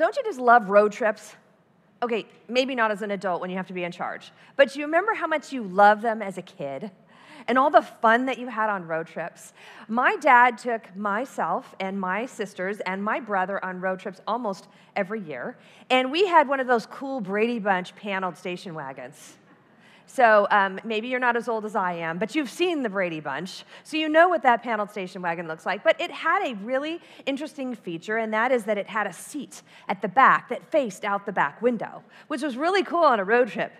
don't you just love road trips? Okay, maybe not as an adult when you have to be in charge, but do you remember how much you loved them as a kid? and all the fun that you had on road trips. My dad took myself and my sisters and my brother on road trips almost every year, and we had one of those cool Brady Bunch paneled station wagons. So um, maybe you're not as old as I am, but you've seen the Brady Bunch, so you know what that paneled station wagon looks like. But it had a really interesting feature, and that is that it had a seat at the back that faced out the back window, which was really cool on a road trip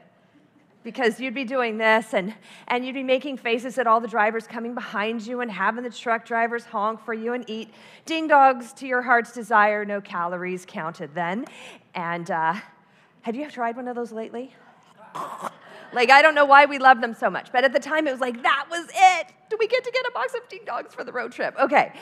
because you'd be doing this and, and you'd be making faces at all the drivers coming behind you and having the truck drivers honk for you and eat Ding Dongs to your heart's desire, no calories counted then. And uh, have you tried one of those lately? Like, I don't know why we love them so much, but at the time it was like, that was it. Do we get to get a box of Ding Dongs for the road trip? Okay.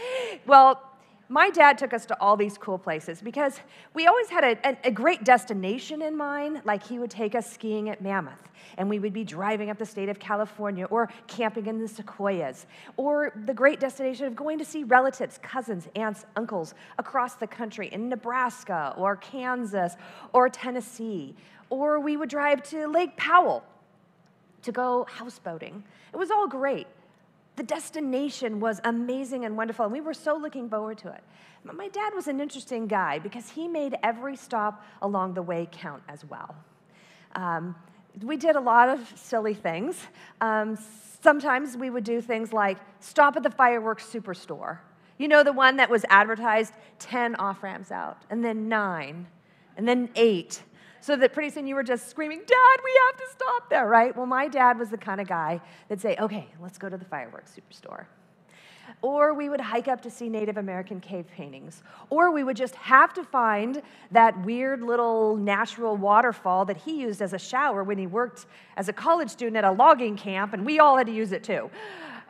Well, my dad took us to all these cool places because we always had a, a, a, great destination in mind. Like he would take us skiing at Mammoth, and we would be driving up the state of California or camping in the sequoias, or the great destination of going to see relatives, cousins, aunts, uncles across the country in Nebraska or Kansas or Tennessee. Or we would drive to Lake Powell to go houseboating. It was all great. The destination was amazing and wonderful, and we were so looking forward to it. But my dad was an interesting guy because he made every stop along the way count as well. Um, we did a lot of silly things. Um, sometimes we would do things like stop at the fireworks superstore. You know, the one that was advertised 10 off ramps out, and then nine, and then eight, so that pretty soon you were just screaming, Dad, we have to stop there, right? Well, my dad was the kind of guy that'd say, Okay, let's go to the fireworks superstore. Or we would hike up to see Native American cave paintings. Or we would just have to find that weird little natural waterfall that he used as a shower when he worked as a college student at a logging camp, and we all had to use it too.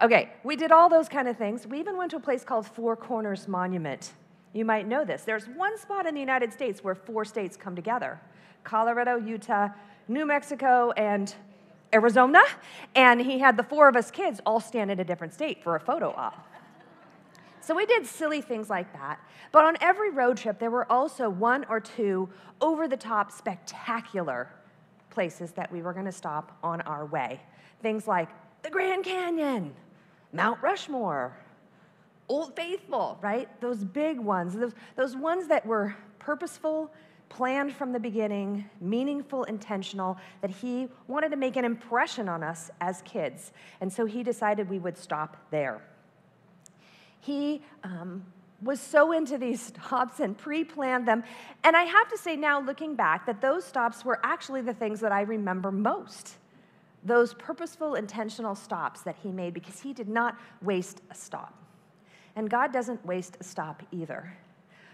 Okay, we did all those kind of things. We even went to a place called Four Corners Monument. You might know this. There's one spot in the United States where four states come together. Colorado, Utah, New Mexico, and Arizona. And he had the four of us kids all stand in a different state for a photo op. So we did silly things like that. But on every road trip, there were also one or two over the top spectacular places that we were going to stop on our way. Things like the Grand Canyon, Mount Rushmore, Old Faithful, right? Those big ones, those, those ones that were purposeful planned from the beginning, meaningful, intentional, that he wanted to make an impression on us as kids. And so he decided we would stop there. He um, was so into these stops and pre planned them. And I have to say now, looking back, that those stops were actually the things that I remember most. Those purposeful, intentional stops that he made because he did not waste a stop. And God doesn't waste a stop either.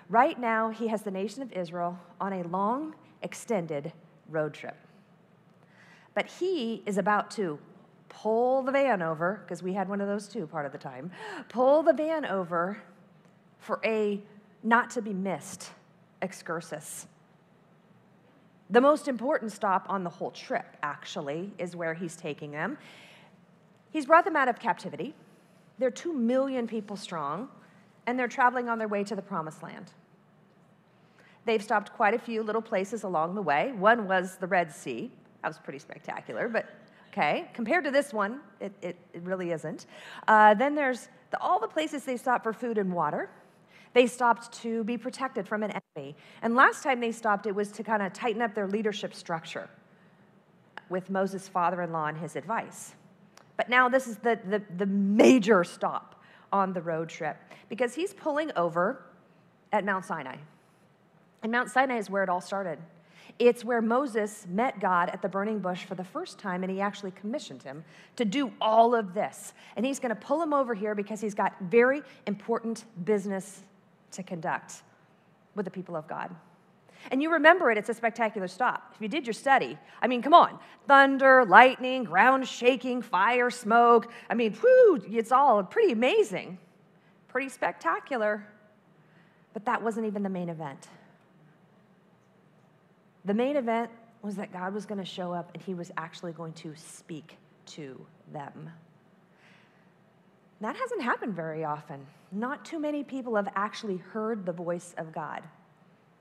Right now, he has the nation of Israel on a long, extended road trip. But he is about to pull the van over, because we had one of those too part of the time, pull the van over for a not to be missed excursus. The most important stop on the whole trip, actually, is where he's taking them. He's brought them out of captivity. They're two million people strong and they're traveling on their way to the promised land. They've stopped quite a few little places along the way. One was the Red Sea. That was pretty spectacular, but okay. Compared to this one, it, it, it really isn't. Uh, then there's the, all the places they stopped for food and water. They stopped to be protected from an enemy. And last time they stopped, it was to kind of tighten up their leadership structure with Moses' father in law and his advice. But now this is the, the, the major stop on the road trip because he's pulling over at Mount Sinai. And Mount Sinai is where it all started. It's where Moses met God at the burning bush for the first time, and he actually commissioned him to do all of this. And he's going to pull him over here because he's got very important business to conduct with the people of God. And you remember it, it's a spectacular stop. If you did your study, I mean, come on. Thunder, lightning, ground shaking, fire, smoke. I mean, whew, it's all pretty amazing, pretty spectacular. But that wasn't even the main event. The main event was that God was going to show up and he was actually going to speak to them. That hasn't happened very often. Not too many people have actually heard the voice of God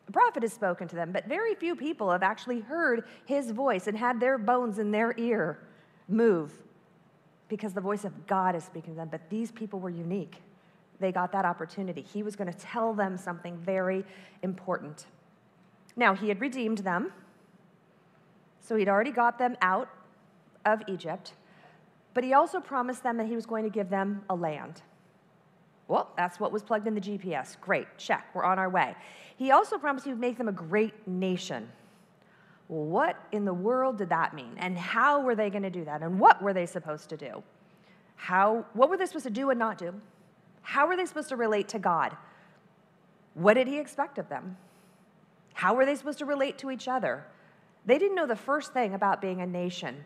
A prophet has spoken to them, but very few people have actually heard his voice and had their bones in their ear move because the voice of God is speaking to them. But these people were unique. They got that opportunity. He was going to tell them something very important. Now, he had redeemed them, so he'd already got them out of Egypt, but he also promised them that he was going to give them a land. Well, that's what was plugged in the GPS. Great, check, we're on our way. He also promised he would make them a great nation. Well, what in the world did that mean? And how were they going to do that? And what were they supposed to do? How, what were they supposed to do and not do? How were they supposed to relate to God? What did he expect of them? How were they supposed to relate to each other? They didn't know the first thing about being a nation.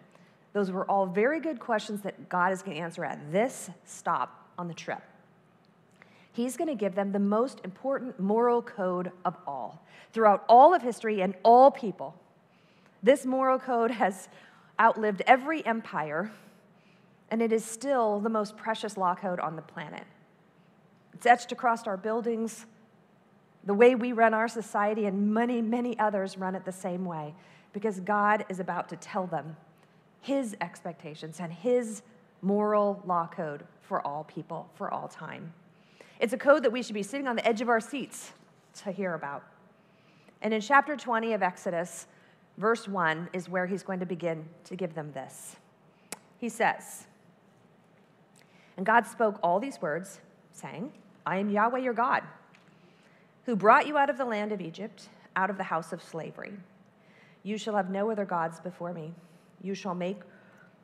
Those were all very good questions that God is going to answer at this stop on the trip. He's going to give them the most important moral code of all. Throughout all of history and all people, this moral code has outlived every empire, and it is still the most precious law code on the planet. It's etched across our buildings, the way we run our society, and many, many others run it the same way because God is about to tell them His expectations and His moral law code for all people, for all time. It's a code that we should be sitting on the edge of our seats to hear about. And in chapter 20 of Exodus, verse 1 is where he's going to begin to give them this. He says, And God spoke all these words, saying, I am Yahweh your God, who brought you out of the land of Egypt, out of the house of slavery. You shall have no other gods before me. You shall make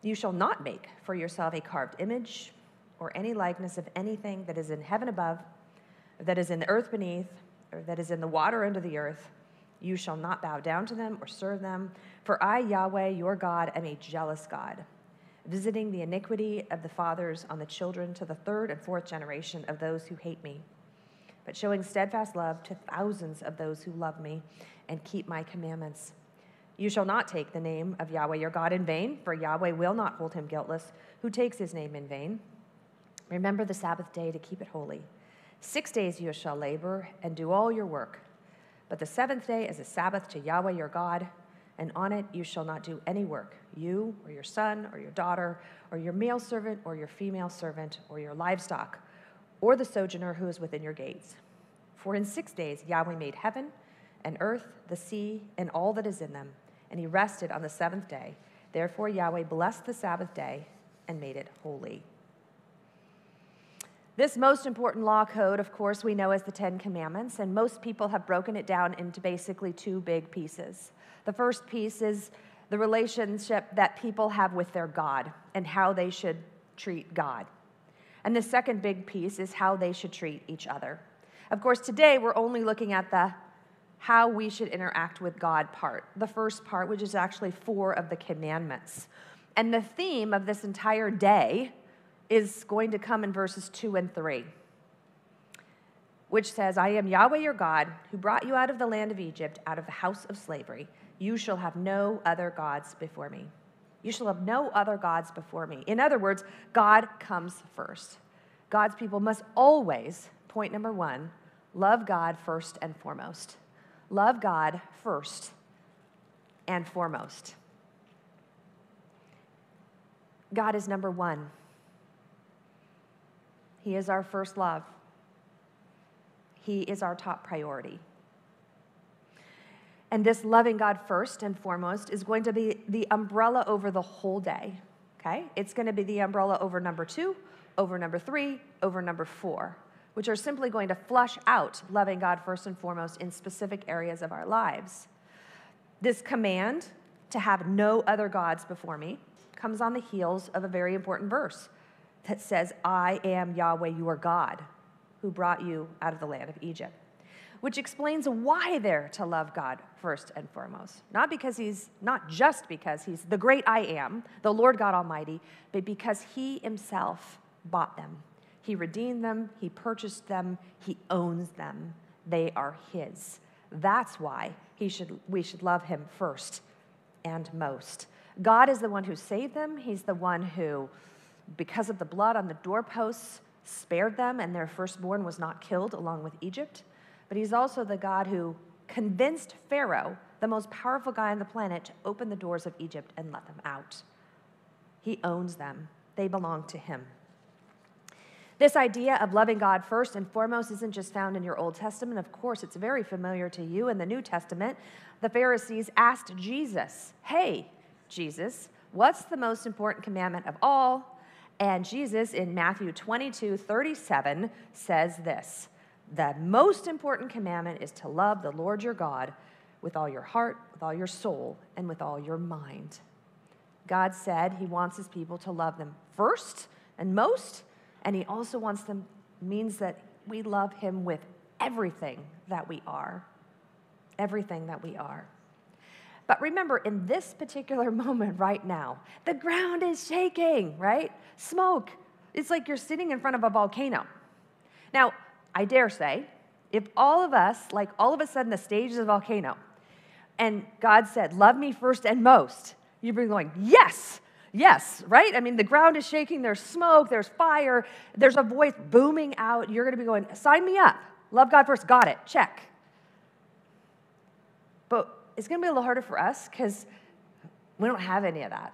you shall not make for yourself a carved image or any likeness of anything that is in heaven above, that is in the earth beneath, or that is in the water under the earth. You shall not bow down to them or serve them, for I, Yahweh, your God, am a jealous God, visiting the iniquity of the fathers on the children to the third and fourth generation of those who hate me, but showing steadfast love to thousands of those who love me and keep my commandments. You shall not take the name of Yahweh your God in vain, for Yahweh will not hold him guiltless who takes his name in vain. Remember the Sabbath day to keep it holy. Six days you shall labor and do all your work. But the seventh day is a Sabbath to Yahweh your God, and on it you shall not do any work, you or your son or your daughter, or your male servant or your female servant, or your livestock, or the sojourner who is within your gates. For in six days Yahweh made heaven and earth, the sea, and all that is in them, and he rested on the seventh day. Therefore Yahweh blessed the Sabbath day and made it holy. This most important law code, of course, we know as the Ten Commandments, and most people have broken it down into basically two big pieces. The first piece is the relationship that people have with their God and how they should treat God. And the second big piece is how they should treat each other. Of course, today we're only looking at the how we should interact with God part, the first part, which is actually four of the commandments. And the theme of this entire day is going to come in verses 2 and 3, which says, I am Yahweh your God, who brought you out of the land of Egypt, out of the house of slavery. You shall have no other gods before me. You shall have no other gods before me. In other words, God comes first. God's people must always, point number one, love God first and foremost. Love God first and foremost. God is number one. He is our first love. He is our top priority. And this loving God first and foremost is going to be the umbrella over the whole day. Okay? It's going to be the umbrella over number two, over number three, over number four, which are simply going to flush out loving God first and foremost in specific areas of our lives. This command to have no other gods before me comes on the heels of a very important verse that says, I am Yahweh your God, who brought you out of the land of Egypt, which explains why they're to love God first and foremost. Not because he's, not just because he's the great I am, the Lord God Almighty, but because he himself bought them. He redeemed them, he purchased them, he owns them. They are his. That's why he should, we should love him first and most. God is the one who saved them, he's the one who because of the blood on the doorposts, spared them, and their firstborn was not killed along with Egypt. But he's also the God who convinced Pharaoh, the most powerful guy on the planet, to open the doors of Egypt and let them out. He owns them, they belong to him. This idea of loving God first and foremost isn't just found in your Old Testament. Of course, it's very familiar to you in the New Testament. The Pharisees asked Jesus, Hey, Jesus, what's the most important commandment of all? And Jesus in Matthew 22 37 says this The most important commandment is to love the Lord your God with all your heart, with all your soul, and with all your mind. God said he wants his people to love them first and most and he also wants them, means that we love him with everything that we are. Everything that we are. But remember, in this particular moment right now, the ground is shaking, right? Smoke. It's like you're sitting in front of a volcano. Now, I dare say, if all of us, like all of a sudden, the stage is a volcano, and God said, Love me first and most, you'd be going, Yes, Yes, right? I mean, the ground is shaking, there's smoke, there's fire, there's a voice booming out. You're to be going, sign me up. Love God first. Got it. Check. But it's going to be a little harder for us because we don't have any of that.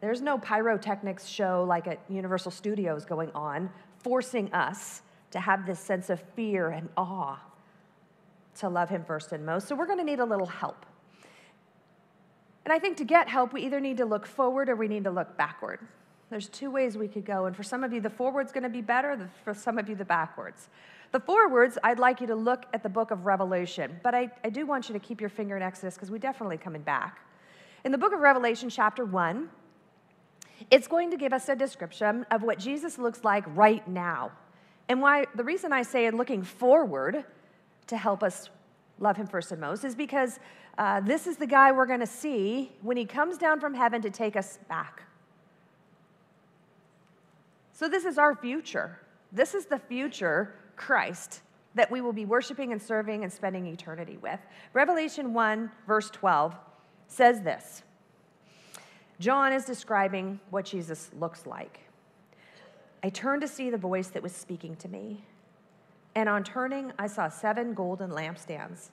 There's no pyrotechnics show like at Universal Studios going on, forcing us to have this sense of fear and awe to love Him first and most. So we're going to need a little help. And I think to get help, we either need to look forward or we need to look backward. There's two ways we could go. And for some of you, the forward's going to be better, for some of you, the backwards. The forwards, I'd like you to look at the book of Revelation, but I, I do want you to keep your finger in Exodus because we're definitely coming back. In the book of Revelation, chapter 1, it's going to give us a description of what Jesus looks like right now. And why the reason I say looking forward to help us love him first and most is because uh, this is the guy we're going to see when he comes down from heaven to take us back. So, this is our future. This is the future Christ that we will be worshiping and serving and spending eternity with. Revelation 1, verse 12 says this John is describing what Jesus looks like. I turned to see the voice that was speaking to me. And on turning, I saw seven golden lampstands.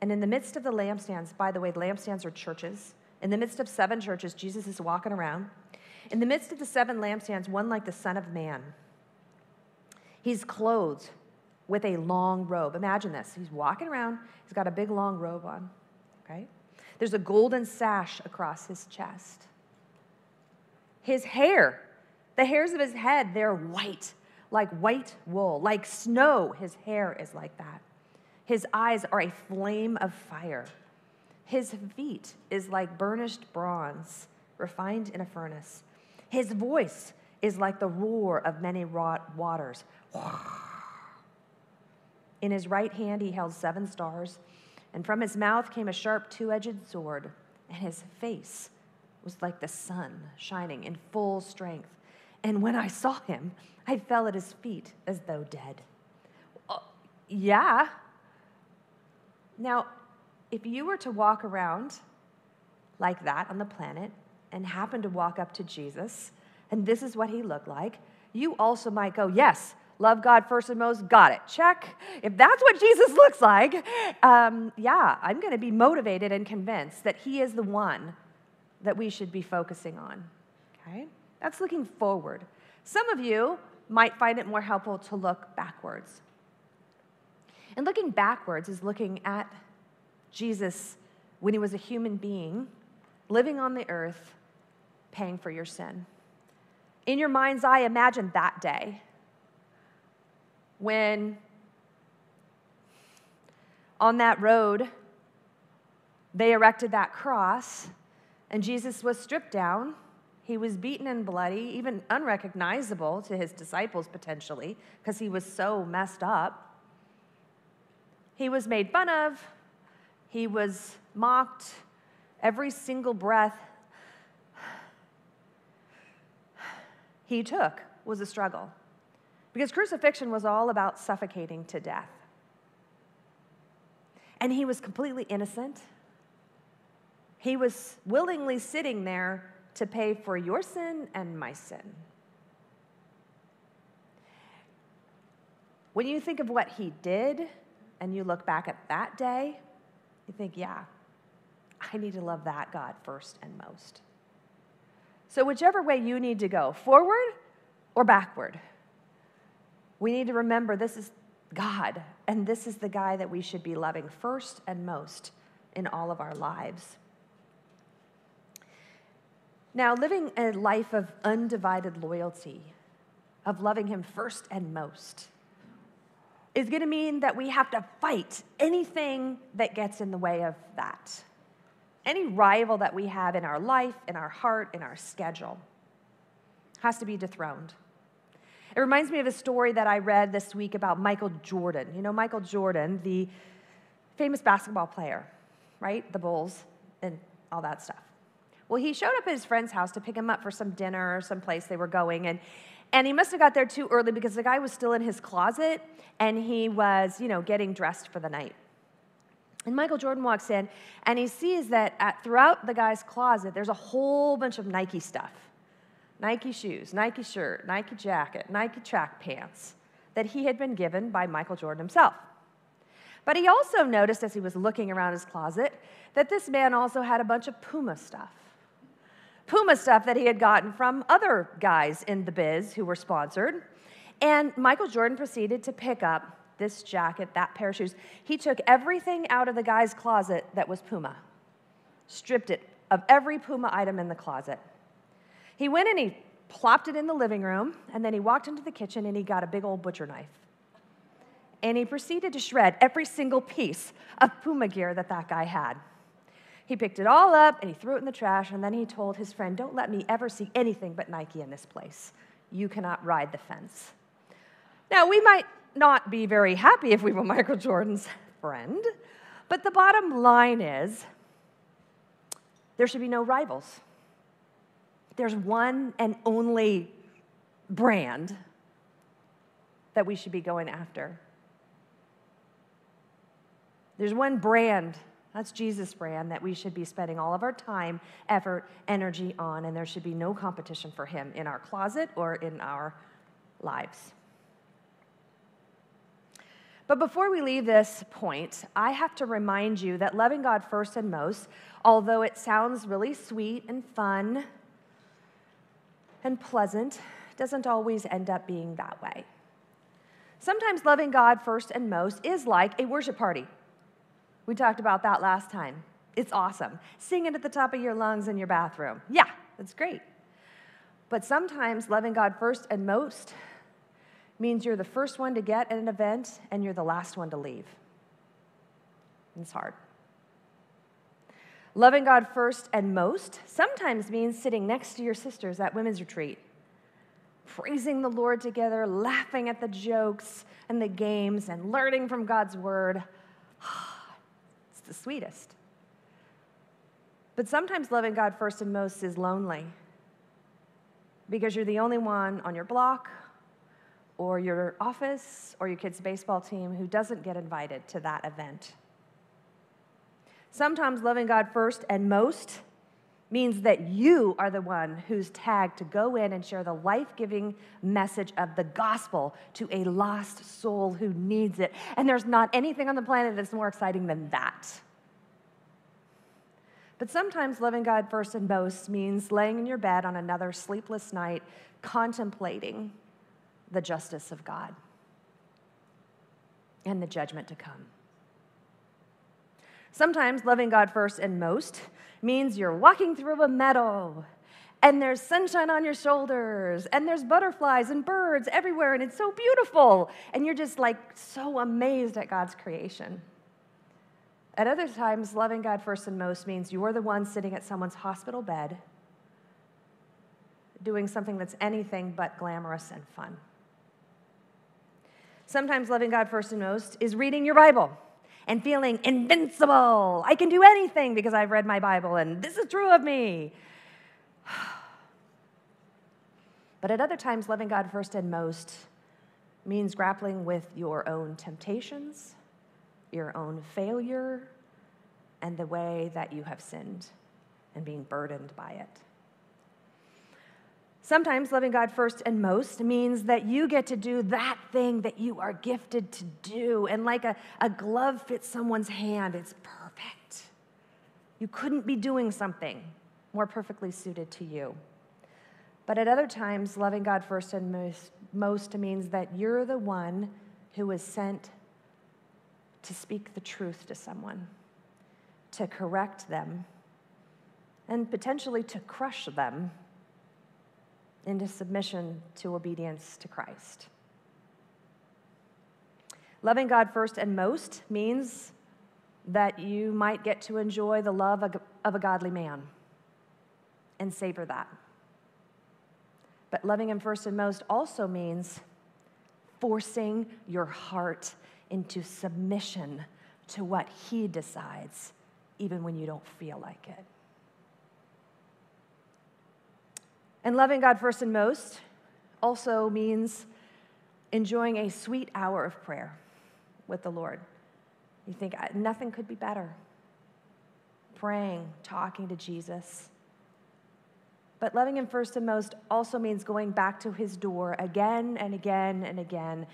And in the midst of the lampstands, by the way, the lampstands are churches. In the midst of seven churches, Jesus is walking around. In the midst of the seven lampstands, one like the Son of Man. He's clothed with a long robe. Imagine this. He's walking around, he's got a big long robe on, okay? There's a golden sash across his chest. His hair, the hairs of his head, they're white, like white wool, like snow. His hair is like that. His eyes are a flame of fire. His feet is like burnished bronze, refined in a furnace. His voice is like the roar of many wrought waters. In his right hand, he held seven stars, and from his mouth came a sharp two edged sword, and his face was like the sun shining in full strength. And when I saw him, I fell at his feet as though dead. Uh, yeah, now, if you were to walk around like that on the planet and happen to walk up to Jesus, and this is what he looked like, you also might go, Yes, love God first and most, got it, check. If that's what Jesus looks like, um, yeah, I'm going to be motivated and convinced that he is the one that we should be focusing on. Okay? That's looking forward. Some of you might find it more helpful to look backwards. And looking backwards is looking at Jesus when he was a human being, living on the earth, paying for your sin. In your mind's eye, imagine that day when on that road they erected that cross and Jesus was stripped down. He was beaten and bloody, even unrecognizable to his disciples potentially, because he was so messed up. He was made fun of, he was mocked every single breath he took was a struggle. Because crucifixion was all about suffocating to death. And he was completely innocent. He was willingly sitting there to pay for your sin and my sin. When you think of what he did, and you look back at that day, you think, yeah, I need to love that God first and most. So, whichever way you need to go, forward or backward, we need to remember this is God, and this is the guy that we should be loving first and most in all of our lives. Now, living a life of undivided loyalty, of loving Him first and most, is going to mean that we have to fight anything that gets in the way of that. Any rival that we have in our life, in our heart, in our schedule has to be dethroned. It reminds me of a story that I read this week about Michael Jordan. You know, Michael Jordan, the famous basketball player, right? The Bulls and all that stuff. Well, he showed up at his friend's house to pick him up for some dinner or some place they were going. And, and he must have got there too early because the guy was still in his closet and he was, you know, getting dressed for the night. And Michael Jordan walks in and he sees that at, throughout the guy's closet, there's a whole bunch of Nike stuff Nike shoes, Nike shirt, Nike jacket, Nike track pants that he had been given by Michael Jordan himself. But he also noticed as he was looking around his closet that this man also had a bunch of Puma stuff. Puma stuff that he had gotten from other guys in the biz who were sponsored. And Michael Jordan proceeded to pick up this jacket, that pair of shoes. He took everything out of the guy's closet that was Puma, stripped it of every Puma item in the closet. He went and he plopped it in the living room, and then he walked into the kitchen and he got a big old butcher knife. And he proceeded to shred every single piece of Puma gear that that guy had. He picked it all up and he threw it in the trash, and then he told his friend, Don't let me ever see anything but Nike in this place. You cannot ride the fence. Now, we might not be very happy if we were Michael Jordan's friend, but the bottom line is there should be no rivals. There's one and only brand that we should be going after. There's one brand that's Jesus' brand that we should be spending all of our time, effort, energy on, and there should be no competition for him in our closet or in our lives. But before we leave this point, I have to remind you that loving God first and most, although it sounds really sweet and fun and pleasant, doesn't always end up being that way. Sometimes loving God first and most is like a worship party. We talked about that last time. It's awesome. Sing it at the top of your lungs in your bathroom. Yeah, that's great. But sometimes loving God first and most means you're the first one to get at an event and you're the last one to leave. It's hard. Loving God first and most sometimes means sitting next to your sisters at women's retreat, praising the Lord together, laughing at the jokes and the games, and learning from God's word It's the sweetest. But sometimes loving God first and most is lonely because you're the only one on your block or your office or your kid's baseball team who doesn't get invited to that event. Sometimes loving God first and most means that you are the one who's tagged to go in and share the life giving message of the gospel to a lost soul who needs it. And there's not anything on the planet that's more exciting than that. But sometimes loving God first and most means laying in your bed on another sleepless night, contemplating the justice of God and the judgment to come. Sometimes loving God first and most means you're walking through a meadow and there's sunshine on your shoulders and there's butterflies and birds everywhere and it's so beautiful and you're just like so amazed at God's creation. At other times, loving God first and most means you're the one sitting at someone's hospital bed doing something that's anything but glamorous and fun. Sometimes loving God first and most is reading your Bible and feeling invincible. I can do anything because I've read my Bible and this is true of me. But at other times, loving God first and most means grappling with your own temptations, your own failure, and the way that you have sinned and being burdened by it. Sometimes loving God first and most means that you get to do that thing that you are gifted to do. And like a, a glove fits someone's hand, it's perfect. You couldn't be doing something more perfectly suited to you. But at other times, loving God first and most, most means that you're the one who is sent to speak the truth to someone, to correct them, and potentially to crush them into submission to obedience to Christ. Loving God first and most means that you might get to enjoy the love of a godly man and savor that. But loving Him first and most also means forcing your heart into submission to what He decides, even when you don't feel like it. And loving God first and most also means enjoying a sweet hour of prayer with the Lord. You think nothing could be better. Praying, talking to Jesus. But loving Him first and most also means going back to His door again and again and again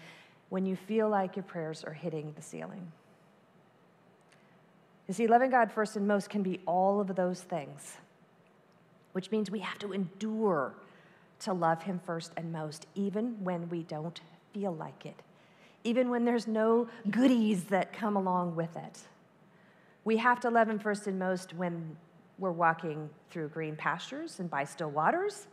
when you feel like your prayers are hitting the ceiling. You see, loving God first and most can be all of those things which means we have to endure to love Him first and most, even when we don't feel like it, even when there's no goodies that come along with it. We have to love Him first and most when we're walking through green pastures and by still waters,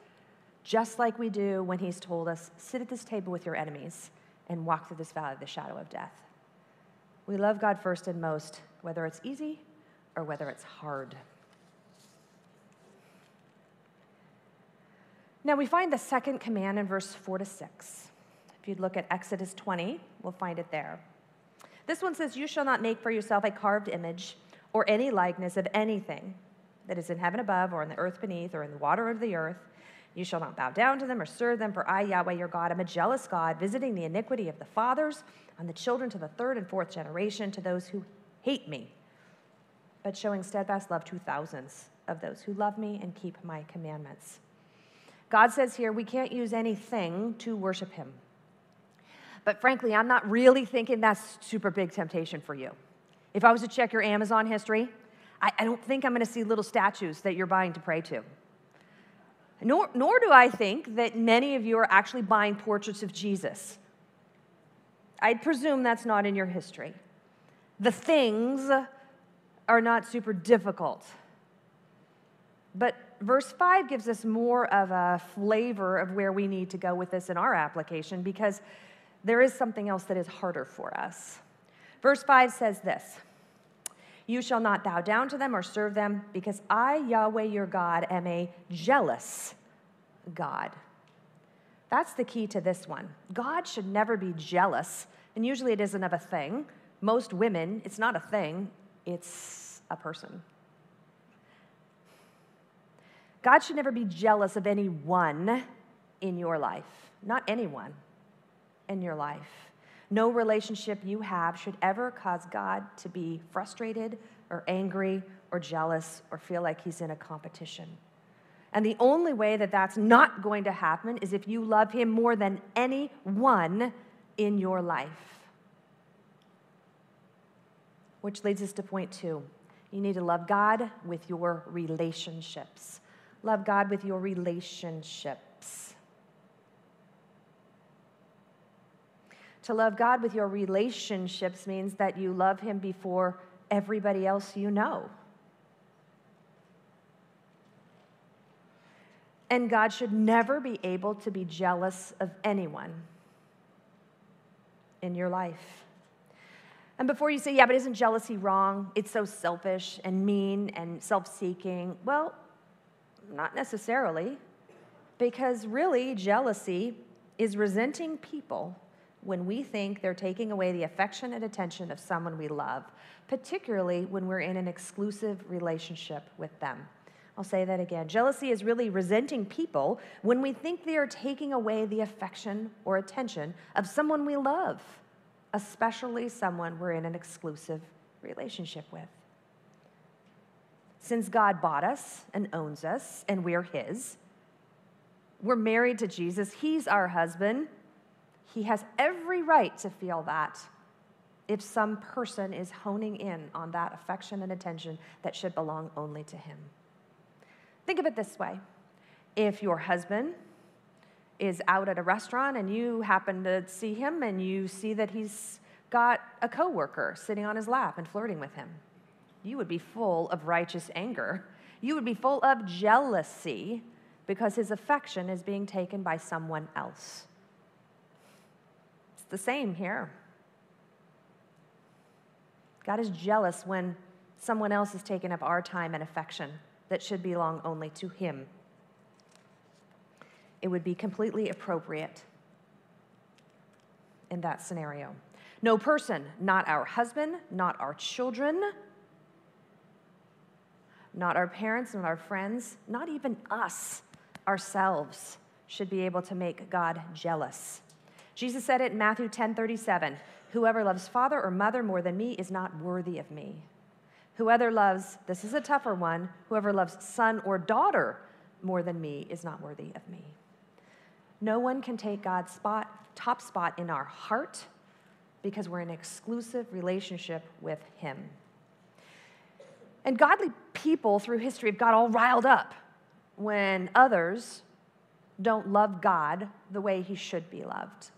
just like we do when He's told us, sit at this table with your enemies and walk through this valley of the shadow of death. We love God first and most, whether it's easy or whether it's hard. Now we find the second command in verse 4 to 6. If you'd look at Exodus 20, we'll find it there. This one says, You shall not make for yourself a carved image or any likeness of anything that is in heaven above or in the earth beneath or in the water of the earth. You shall not bow down to them or serve them, for I, Yahweh your God, am a jealous God, visiting the iniquity of the fathers on the children to the third and fourth generation, to those who hate me, but showing steadfast love to thousands of those who love me and keep my commandments. God says here we can't use anything to worship Him. But frankly, I'm not really thinking that's super big temptation for you. If I was to check your Amazon history, I, I don't think I'm going to see little statues that you're buying to pray to. Nor, nor do I think that many of you are actually buying portraits of Jesus. I'd presume that's not in your history. The things are not super difficult. But verse 5 gives us more of a flavor of where we need to go with this in our application because there is something else that is harder for us. Verse 5 says this You shall not bow down to them or serve them, because I, Yahweh your God, am a jealous God. That's the key to this one. God should never be jealous, and usually it isn't of a thing. Most women, it's not a thing, it's a person. God should never be jealous of anyone in your life, not anyone in your life. No relationship you have should ever cause God to be frustrated or angry or jealous or feel like he's in a competition. And the only way that that's not going to happen is if you love him more than anyone in your life. Which leads us to point two. You need to love God with your relationships. Love God with your relationships. To love God with your relationships means that you love Him before everybody else you know. And God should never be able to be jealous of anyone in your life. And before you say, yeah, but isn't jealousy wrong? It's so selfish and mean and self seeking. Well, not necessarily, because really, jealousy is resenting people when we think they're taking away the affection and attention of someone we love, particularly when we're in an exclusive relationship with them. I'll say that again. Jealousy is really resenting people when we think they are taking away the affection or attention of someone we love, especially someone we're in an exclusive relationship with. Since God bought us and owns us and we're His, We're married to Jesus, He's our husband. He has every right to feel that if some person is honing in on that affection and attention that should belong only to Him. Think of it this way if your husband is out at a restaurant and you happen to see him and you see that he's got a coworker sitting on his lap and flirting with him, you would be full of righteous anger. You would be full of jealousy because his affection is being taken by someone else. It's the same here. God is jealous when someone else is taking up our time and affection that should belong only to him. It would be completely appropriate in that scenario. No person, not our husband, not our children, not our parents, not our friends, not even us ourselves should be able to make God jealous. Jesus said it in Matthew 10 37 Whoever loves father or mother more than me is not worthy of me. Whoever loves, this is a tougher one, whoever loves son or daughter more than me is not worthy of me. No one can take God's spot, top spot in our heart because we're in exclusive relationship with Him. And godly people through history have got all riled up when others don't love God the way He should be loved.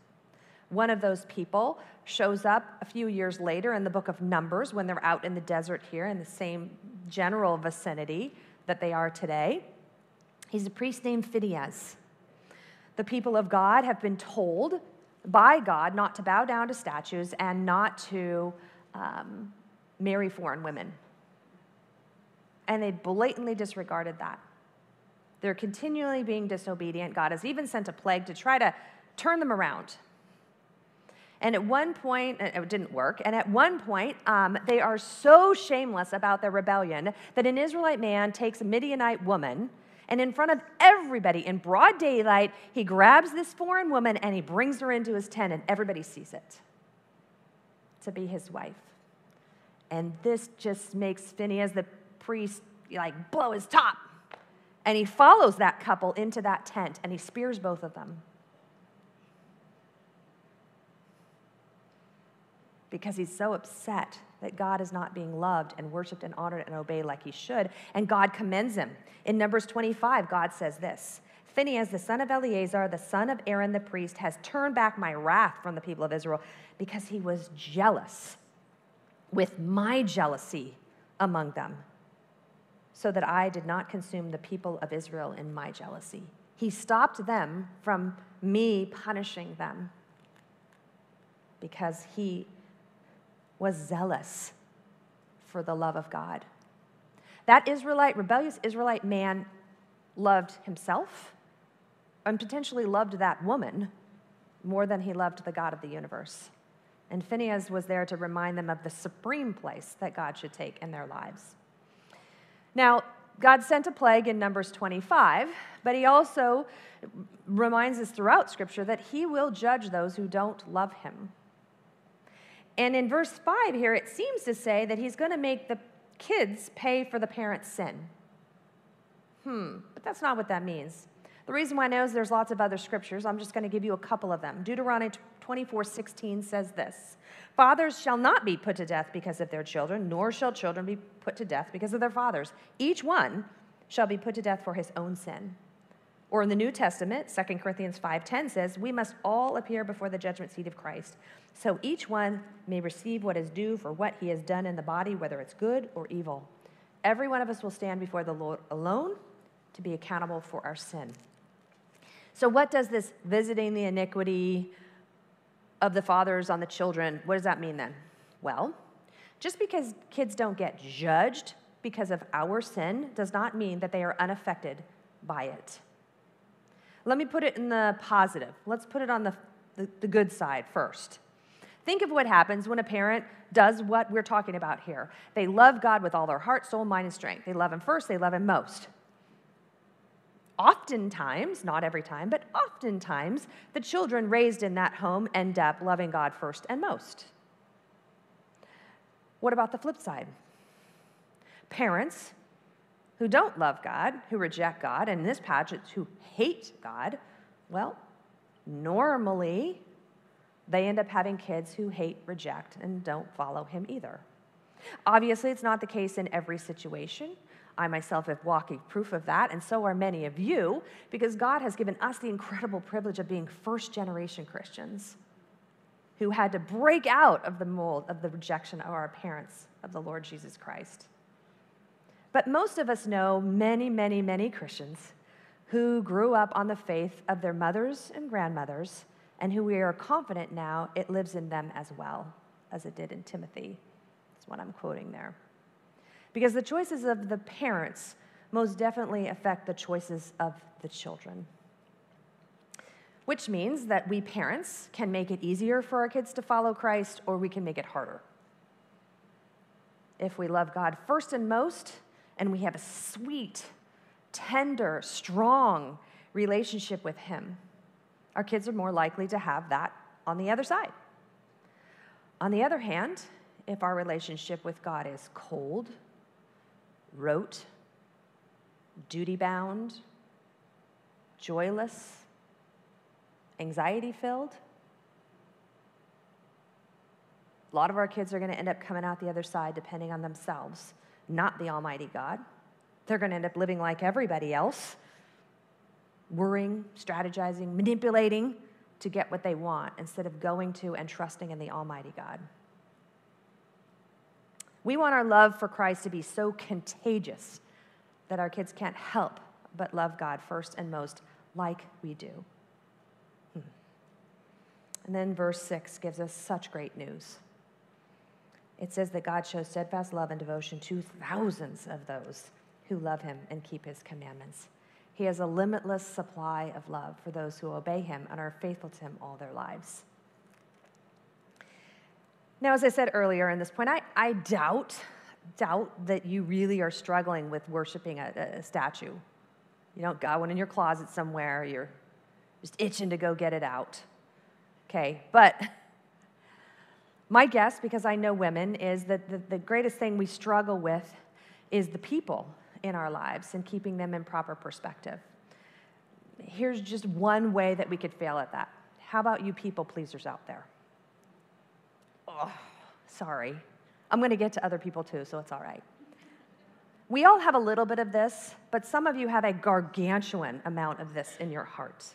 One of those people shows up a few years later in the book of Numbers when they're out in the desert here in the same general vicinity that they are today. He's a priest named Phinehas. The people of God have been told by God not to bow down to statues and not to um, marry foreign women. And they blatantly disregarded that. They're continually being disobedient. God has even sent a plague to try to turn them around. And at one point, it didn't work. And at one point, um, they are so shameless about their rebellion that an Israelite man takes a Midianite woman and in front of everybody in broad daylight, he grabs this foreign woman and he brings her into his tent, and everybody sees it to be his wife. And this just makes Phinehas, the priest, like blow his top. And he follows that couple into that tent and he spears both of them. Because he's so upset that God is not being loved and worshiped and honored and obeyed like he should. And God commends him. In Numbers 25, God says this Phinehas, the son of Eleazar, the son of Aaron the priest, has turned back my wrath from the people of Israel because he was jealous with my jealousy among them, so that I did not consume the people of Israel in my jealousy. He stopped them from me punishing them because he was zealous for the love of God. That Israelite, rebellious Israelite man loved himself and potentially loved that woman more than he loved the God of the universe. And Phinehas was there to remind them of the supreme place that God should take in their lives. Now, God sent a plague in Numbers 25, but he also reminds us throughout Scripture that he will judge those who don't love him. And in verse 5 here, it seems to say that he's going to make the kids pay for the parents' sin. Hmm, but that's not what that means. The reason why I know is there's lots of other scriptures. I'm just going to give you a couple of them. Deuteronomy 24 16 says this Fathers shall not be put to death because of their children, nor shall children be put to death because of their fathers. Each one shall be put to death for his own sin. Or in the New Testament, 2 Corinthians 5:10 says, "We must all appear before the judgment seat of Christ, so each one may receive what is due for what he has done in the body, whether it's good or evil. Every one of us will stand before the Lord alone to be accountable for our sin." So what does this visiting the iniquity of the fathers on the children, what does that mean then? Well, just because kids don't get judged because of our sin does not mean that they are unaffected by it. Let me put it in the positive. Let's put it on the, the, the good side first. Think of what happens when a parent does what we're talking about here. They love God with all their heart, soul, mind, and strength. They love Him first, they love Him most. Oftentimes, not every time, but oftentimes, the children raised in that home end up loving God first and most. What about the flip side? Parents who don't love God, who reject God, and in this passage, who hate God, well, normally they end up having kids who hate, reject, and don't follow Him either. Obviously, it's not the case in every situation. I myself have walking proof of that, and so are many of you, because God has given us the incredible privilege of being first generation Christians who had to break out of the mold of the rejection of our parents of the Lord Jesus Christ. But most of us know many, many, many Christians who grew up on the faith of their mothers and grandmothers, and who we are confident now it lives in them as well as it did in Timothy. That's what I'm quoting there. Because the choices of the parents most definitely affect the choices of the children. Which means that we parents can make it easier for our kids to follow Christ, or we can make it harder. If we love God first and most, and we have a sweet, tender, strong relationship with Him, our kids are more likely to have that on the other side. On the other hand, if our relationship with God is cold, rote, duty bound, joyless, anxiety filled, a lot of our kids are going to end up coming out the other side depending on themselves, not the Almighty God. They're going to end up living like everybody else, worrying, strategizing, manipulating to get what they want instead of going to and trusting in the Almighty God. We want our love for Christ to be so contagious that our kids can't help but love God first and most, like we do. Hmm. And then verse 6 gives us such great news. It says that God shows steadfast love and devotion to thousands of those who love him and keep his commandments. He has a limitless supply of love for those who obey him and are faithful to him all their lives. Now, as I said earlier in this point, I, I doubt, doubt that you really are struggling with worshiping a, a statue. You don't got one in your closet somewhere, you're just itching to go get it out. Okay, but my guess, because I know women, is that the, the greatest thing we struggle with is the people in our lives and keeping them in proper perspective. Here's just one way that we could fail at that. How about you people pleasers out there? Oh, sorry. I'm going to get to other people too, so it's all right. We all have a little bit of this, but some of you have a gargantuan amount of this in your heart.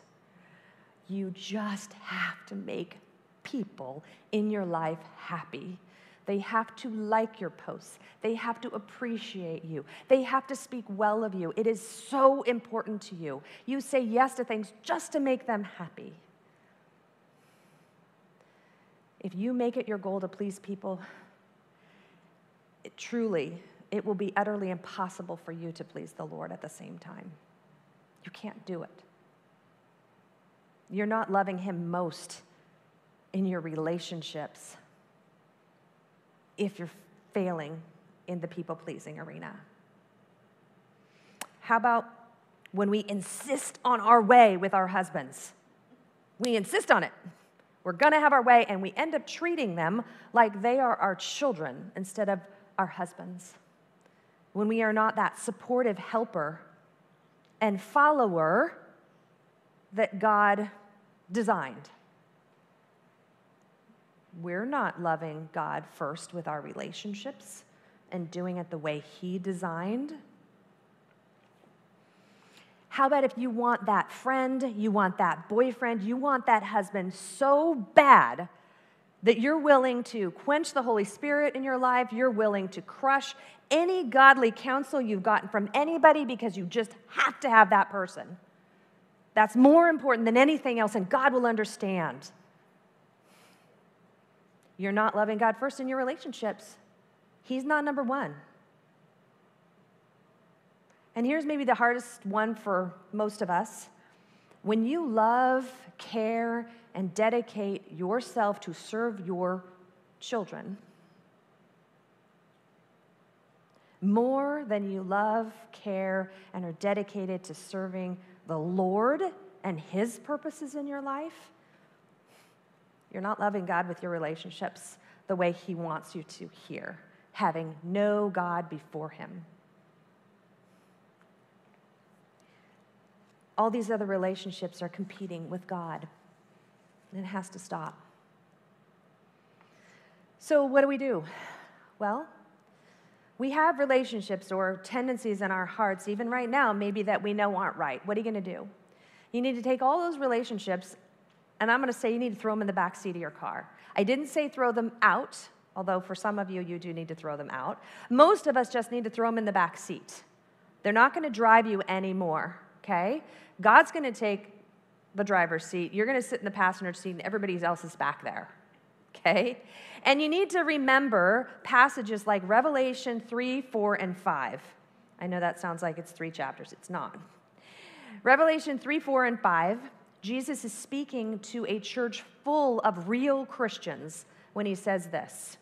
You just have to make people in your life happy. They have to like your posts. They have to appreciate you. They have to speak well of you. It is so important to you. You say yes to things just to make them happy. If you make it your goal to please people, it truly, it will be utterly impossible for you to please the Lord at the same time. You can't do it. You're not loving Him most in your relationships if you're failing in the people pleasing arena. How about when we insist on our way with our husbands? We insist on it. We're going to have our way, and we end up treating them like they are our children instead of our husbands. When we are not that supportive helper and follower that God designed. We're not loving God first with our relationships and doing it the way He designed how about if you want that friend, you want that boyfriend, you want that husband so bad that you're willing to quench the Holy Spirit in your life, you're willing to crush any godly counsel you've gotten from anybody because you just have to have that person. That's more important than anything else, and God will understand. You're not loving God first in your relationships. He's not number one. And here's maybe the hardest one for most of us. When you love, care, and dedicate yourself to serve your children, more than you love, care, and are dedicated to serving the Lord and His purposes in your life, you're not loving God with your relationships the way He wants you to here, having no God before Him. All these other relationships are competing with God. And it has to stop. So, what do we do? Well, we have relationships or tendencies in our hearts, even right now, maybe that we know aren't right. What are you going to do? You need to take all those relationships, and I'm going to say you need to throw them in the back seat of your car. I didn't say throw them out, although for some of you, you do need to throw them out. Most of us just need to throw them in the back seat. They're not going to drive you anymore, okay? God's going to take the driver's seat. You're going to sit in the passenger seat, and everybody else is back there, okay? And you need to remember passages like Revelation 3, 4, and 5. I know that sounds like it's three chapters, it's not. Revelation 3, 4, and 5, Jesus is speaking to a church full of real Christians when he says this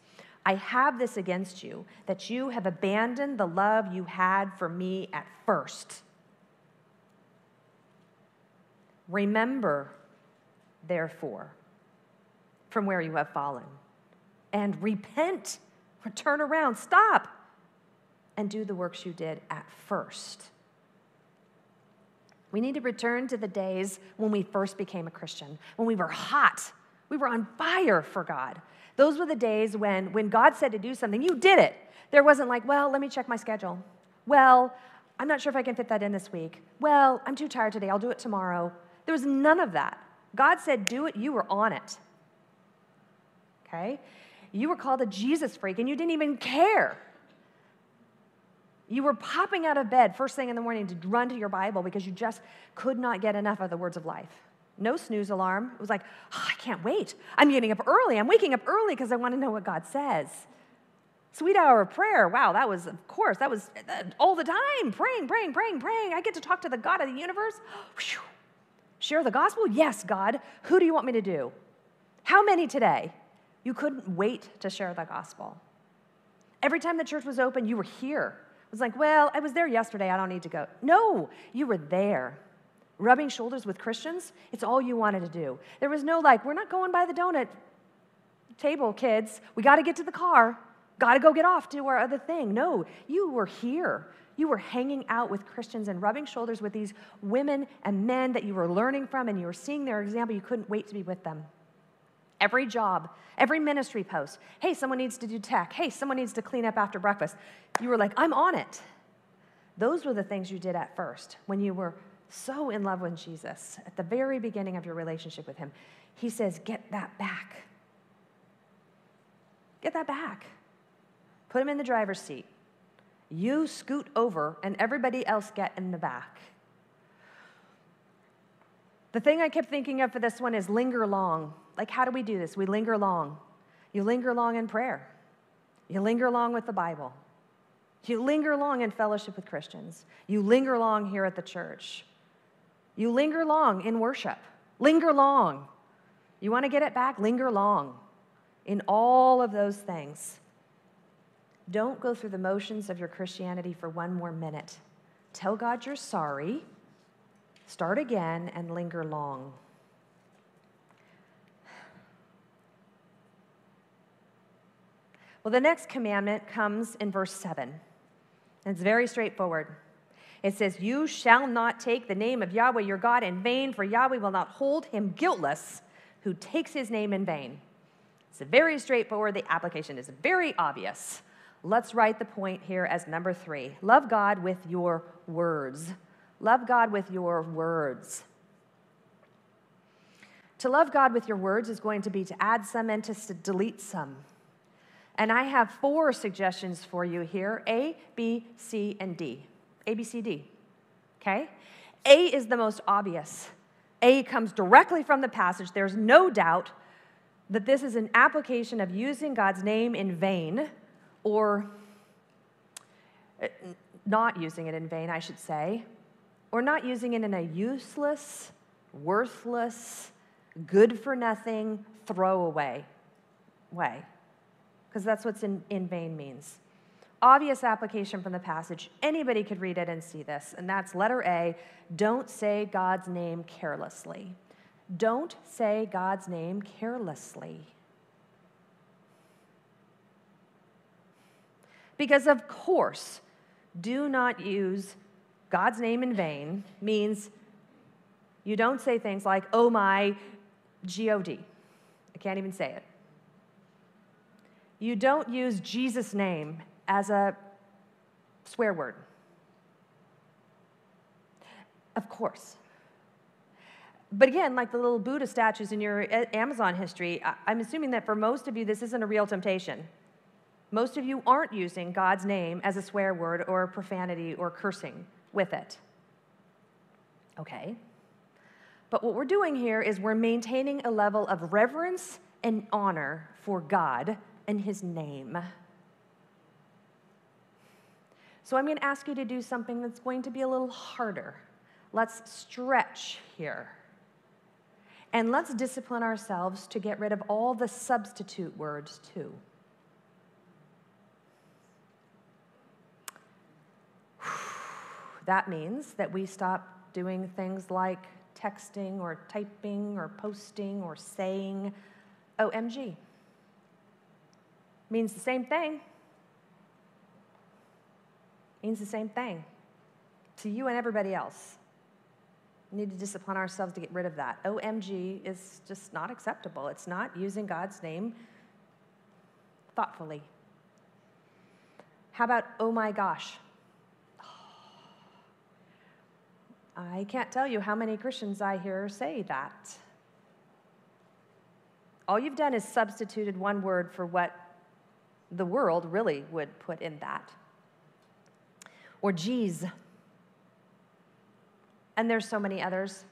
I have this against you, that you have abandoned the love you had for me at first. Remember, therefore, from where you have fallen and repent or turn around, stop, and do the works you did at first. We need to return to the days when we first became a Christian, when we were hot, we were on fire for God. Those were the days when, when God said to do something, you did it. There wasn't like, well, let me check my schedule. Well, I'm not sure if I can fit that in this week. Well, I'm too tired today. I'll do it tomorrow. There was none of that. God said, do it. You were on it. Okay? You were called a Jesus freak and you didn't even care. You were popping out of bed first thing in the morning to run to your Bible because you just could not get enough of the words of life. No snooze alarm. It was like, oh, I can't wait. I'm getting up early. I'm waking up early because I want to know what God says. Sweet hour of prayer. Wow, that was, of course, that was uh, all the time. Praying, praying, praying, praying. I get to talk to the God of the universe. Whew. Share the gospel? Yes, God. Who do you want me to do? How many today? You couldn't wait to share the gospel. Every time the church was open, you were here. It was like, well, I was there yesterday, I don't need to go. No, you were there. Rubbing shoulders with Christians, it's all you wanted to do. There was no like, we're not going by the donut table, kids. We got to get to the car. Got to go get off, do our other thing. No, you were here. You were hanging out with Christians and rubbing shoulders with these women and men that you were learning from, and you were seeing their example. You couldn't wait to be with them. Every job, every ministry post. Hey, someone needs to do tech. Hey, someone needs to clean up after breakfast. You were like, I'm on it. Those were the things you did at first when you were so in love with Jesus at the very beginning of your relationship with Him. He says, Get that back. Get that back. Put him in the driver's seat. You scoot over, and everybody else get in the back. The thing I kept thinking of for this one is linger long. Like, how do we do this? We linger long. You linger long in prayer, you linger long with the Bible, you linger long in fellowship with Christians, you linger long here at the church, you linger long in worship. Linger long. You want to get it back? Linger long in all of those things. Don't go through the motions of your Christianity for one more minute. Tell God you're sorry, start again, and linger long. Well, the next commandment comes in verse 7. And It's very straightforward. It says, You shall not take the name of Yahweh your God in vain, for Yahweh will not hold him guiltless who takes his name in vain. It's very straightforward. The application is very obvious. Let's write the point here as number three love God with your words. Love God with your words. To love God with your words is going to be to add some and to delete some. And I have four suggestions for you here A, B, C, and D. A, B, C, D. Okay? A is the most obvious. A comes directly from the passage. There's no doubt that this is an application of using God's name in vain or uh, not using it in vain, I should say, or not using it in a useless, worthless, good for nothing, throwaway way because that's what's in, in vain means. Obvious application from the passage. Anybody could read it and see this, and that's letter A don't say God's name carelessly. Don't say God's name carelessly. Because, of course, do not use God's name in vain means You don't say things like, oh my God. I can't even say it. You don't use Jesus' name as a swear word. Of course. But again, like the little Buddha statues in your Amazon history, I'm assuming that for most of you, this isn't a real temptation. Most of you aren't using God's name as a swear word or profanity or cursing with it. Okay. But what we're doing here is we're maintaining a level of reverence and honor for God and His name. So I'm going to ask you to do something that's going to be a little harder. Let's stretch here. And let's discipline ourselves to get rid of all the substitute words, too. That means that we stop doing things like texting or typing or posting or saying OMG. Means the same thing. Means the same thing to you and everybody else. We need to discipline ourselves to get rid of that. OMG is just not acceptable. It's not using God's name thoughtfully. How about oh my gosh? I can't tell you how many Christians I hear say that. All you've done is substituted one word for what the world really would put in that. Or geez. And there's so many others.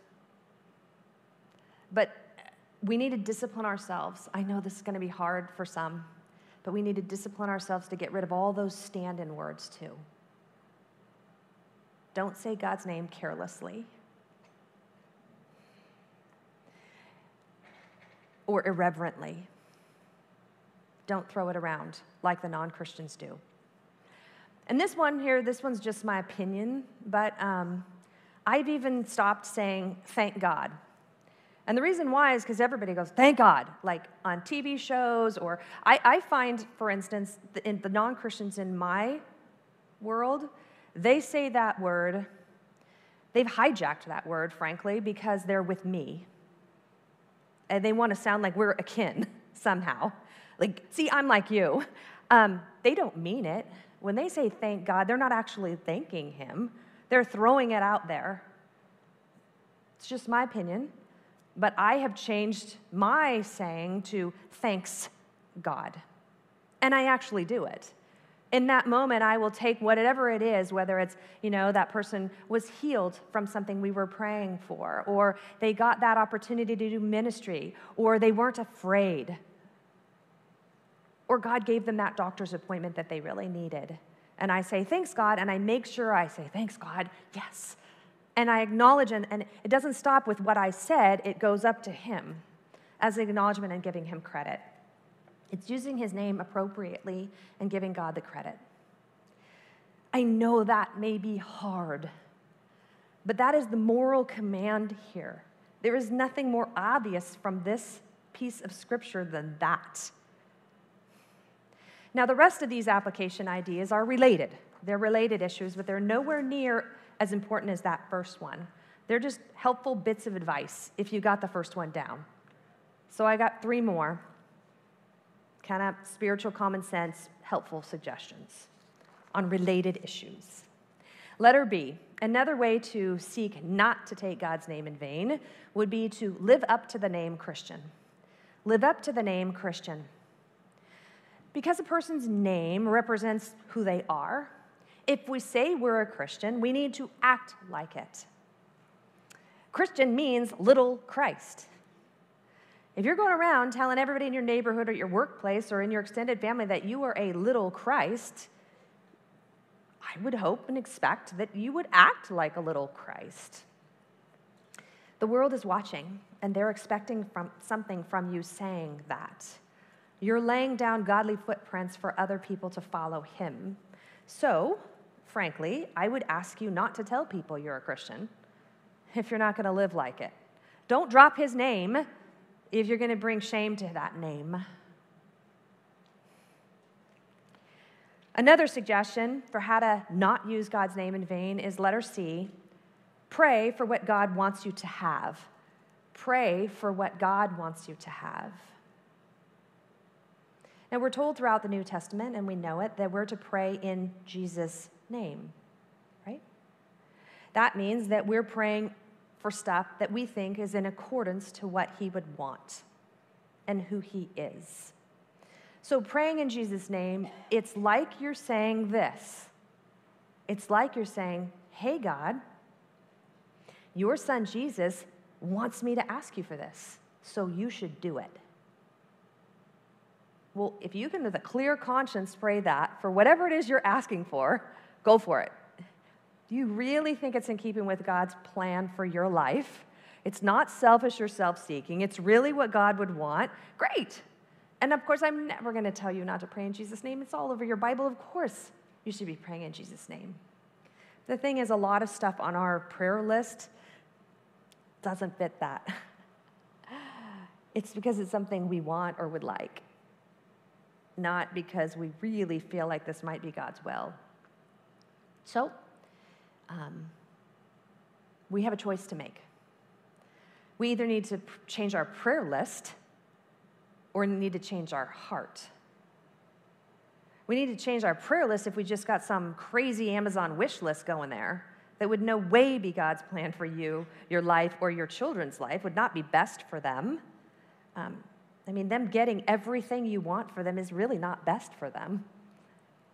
But we need to discipline ourselves. I know this is going to be hard for some, but we need to discipline ourselves to get rid of all those stand in words too. Don't say God's name carelessly or irreverently. Don't throw it around like the non Christians do. And this one here, this one's just my opinion, but um, I've even stopped saying thank God. And the reason why is because everybody goes, thank God, like on TV shows, or I, I find, for instance, the, the non Christians in my world, they say that word, they've hijacked that word, frankly, because they're with me. And they want to sound like we're akin somehow. Like, see, I'm like you. Um, they don't mean it. When they say thank God, they're not actually thanking Him, they're throwing it out there. It's just my opinion. But I have changed my saying to thanks God. And I actually do it in that moment i will take whatever it is whether it's you know that person was healed from something we were praying for or they got that opportunity to do ministry or they weren't afraid or god gave them that doctor's appointment that they really needed. And i say thanks god and i make sure i say thanks god yes. And i acknowledge and, and it doesn't stop with what i said it goes up to him as an acknowledgement and giving him credit it's using his name appropriately and giving God the credit. I know that may be hard, but that is the moral command here. There is nothing more obvious from this piece of scripture than that. Now, the rest of these application ideas are related. They're related issues, but they're nowhere near as important as that first one. They're just helpful bits of advice if you got the first one down. So I got three more kind of spiritual common sense, helpful suggestions on related issues. Letter B, another way to seek not to take God's name in vain would be to live up to the name Christian. Live up to the name Christian. Because a person's name represents who they are, if we say we're a Christian, we need to act like it. Christian means little Christ. If you're going around telling everybody in your neighborhood or your workplace or in your extended family that you are a little Christ, I would hope and expect that you would act like a little Christ. The world is watching, and they're expecting from something from you saying that. You're laying down godly footprints for other people to follow him. So, frankly, I would ask you not to tell people you're a Christian if you're not going to live like it. Don't drop his name if you're going to bring shame to that name. Another suggestion for how to not use God's name in vain is letter C Pray for what God wants you to have. Pray for what God wants you to have. Now, we're told throughout the New Testament, and we know it, that we're to pray in Jesus' name, right? That means that we're praying for stuff that we think is in accordance to what He would want and who He is. So, praying in Jesus' name, it's like you're saying this. It's like you're saying, Hey, God, your son Jesus wants me to ask you for this, so you should do it. Well, if you can, with a clear conscience, pray that for whatever it is you're asking for, go for it. Do you really think it's in keeping with God's plan for your life? It's not selfish or self seeking, it's really what God would want. Great. And of course, I'm never going to tell you not to pray in Jesus' name. It's all over your Bible. Of course, you should be praying in Jesus' name. The thing is, a lot of stuff on our prayer list doesn't fit that. It's because it's something we want or would like, not because we really feel like this might be God's will. So, um, we have a choice to make. We either need to change our prayer list or need to change our heart. We need to change our prayer list if we just got some crazy Amazon wish list going there that would no way be God's plan for you, your life, or your children's life, would not be best for them. Um, I mean, them getting everything you want for them is really not best for them.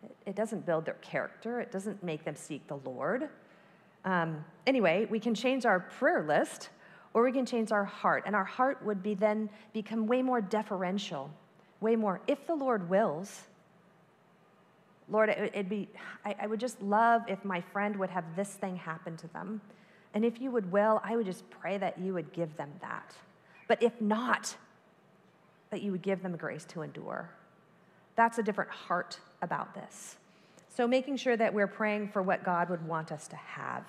It, it doesn't build their character, it doesn't make them seek the Lord. Um, anyway, we can change our prayer list or we can change our heart. And our heart would be then become way more deferential, way more, if the Lord wills, Lord, it'd be, I, I would just love if my friend would have this thing happen to them. And if you would will, I would just pray that you would give them that. But if not, that you would give them grace to endure. That's a different heart about this. So, making sure that we're praying for what God would want us to have.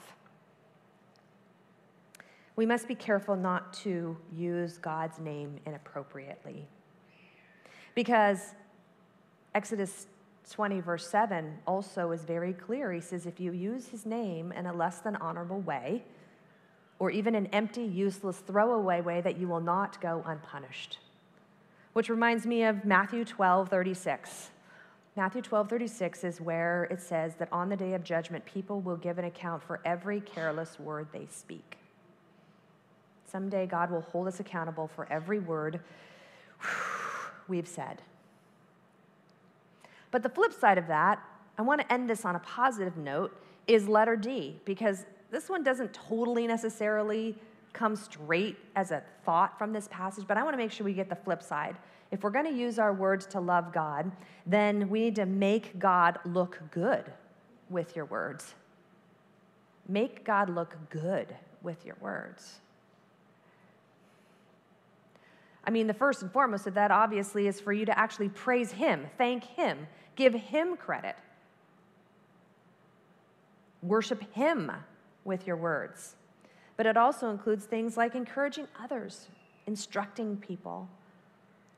We must be careful not to use God's name inappropriately. Because Exodus 20, verse 7, also is very clear. He says, If you use his name in a less than honorable way, or even an empty, useless, throwaway way, that you will not go unpunished. Which reminds me of Matthew 12, 36. Matthew 12, 36 is where it says that on the day of judgment, people will give an account for every careless word they speak. Someday, God will hold us accountable for every word we've said. But the flip side of that, I want to end this on a positive note, is letter D, because this one doesn't totally necessarily come straight as a thought from this passage, but I want to make sure we get the flip side. If we're going to use our words to love God, then we need to make God look good with your words. Make God look good with your words. I mean, the first and foremost of that obviously is for you to actually praise Him, thank Him, give Him credit, worship Him with your words. But it also includes things like encouraging others, instructing people,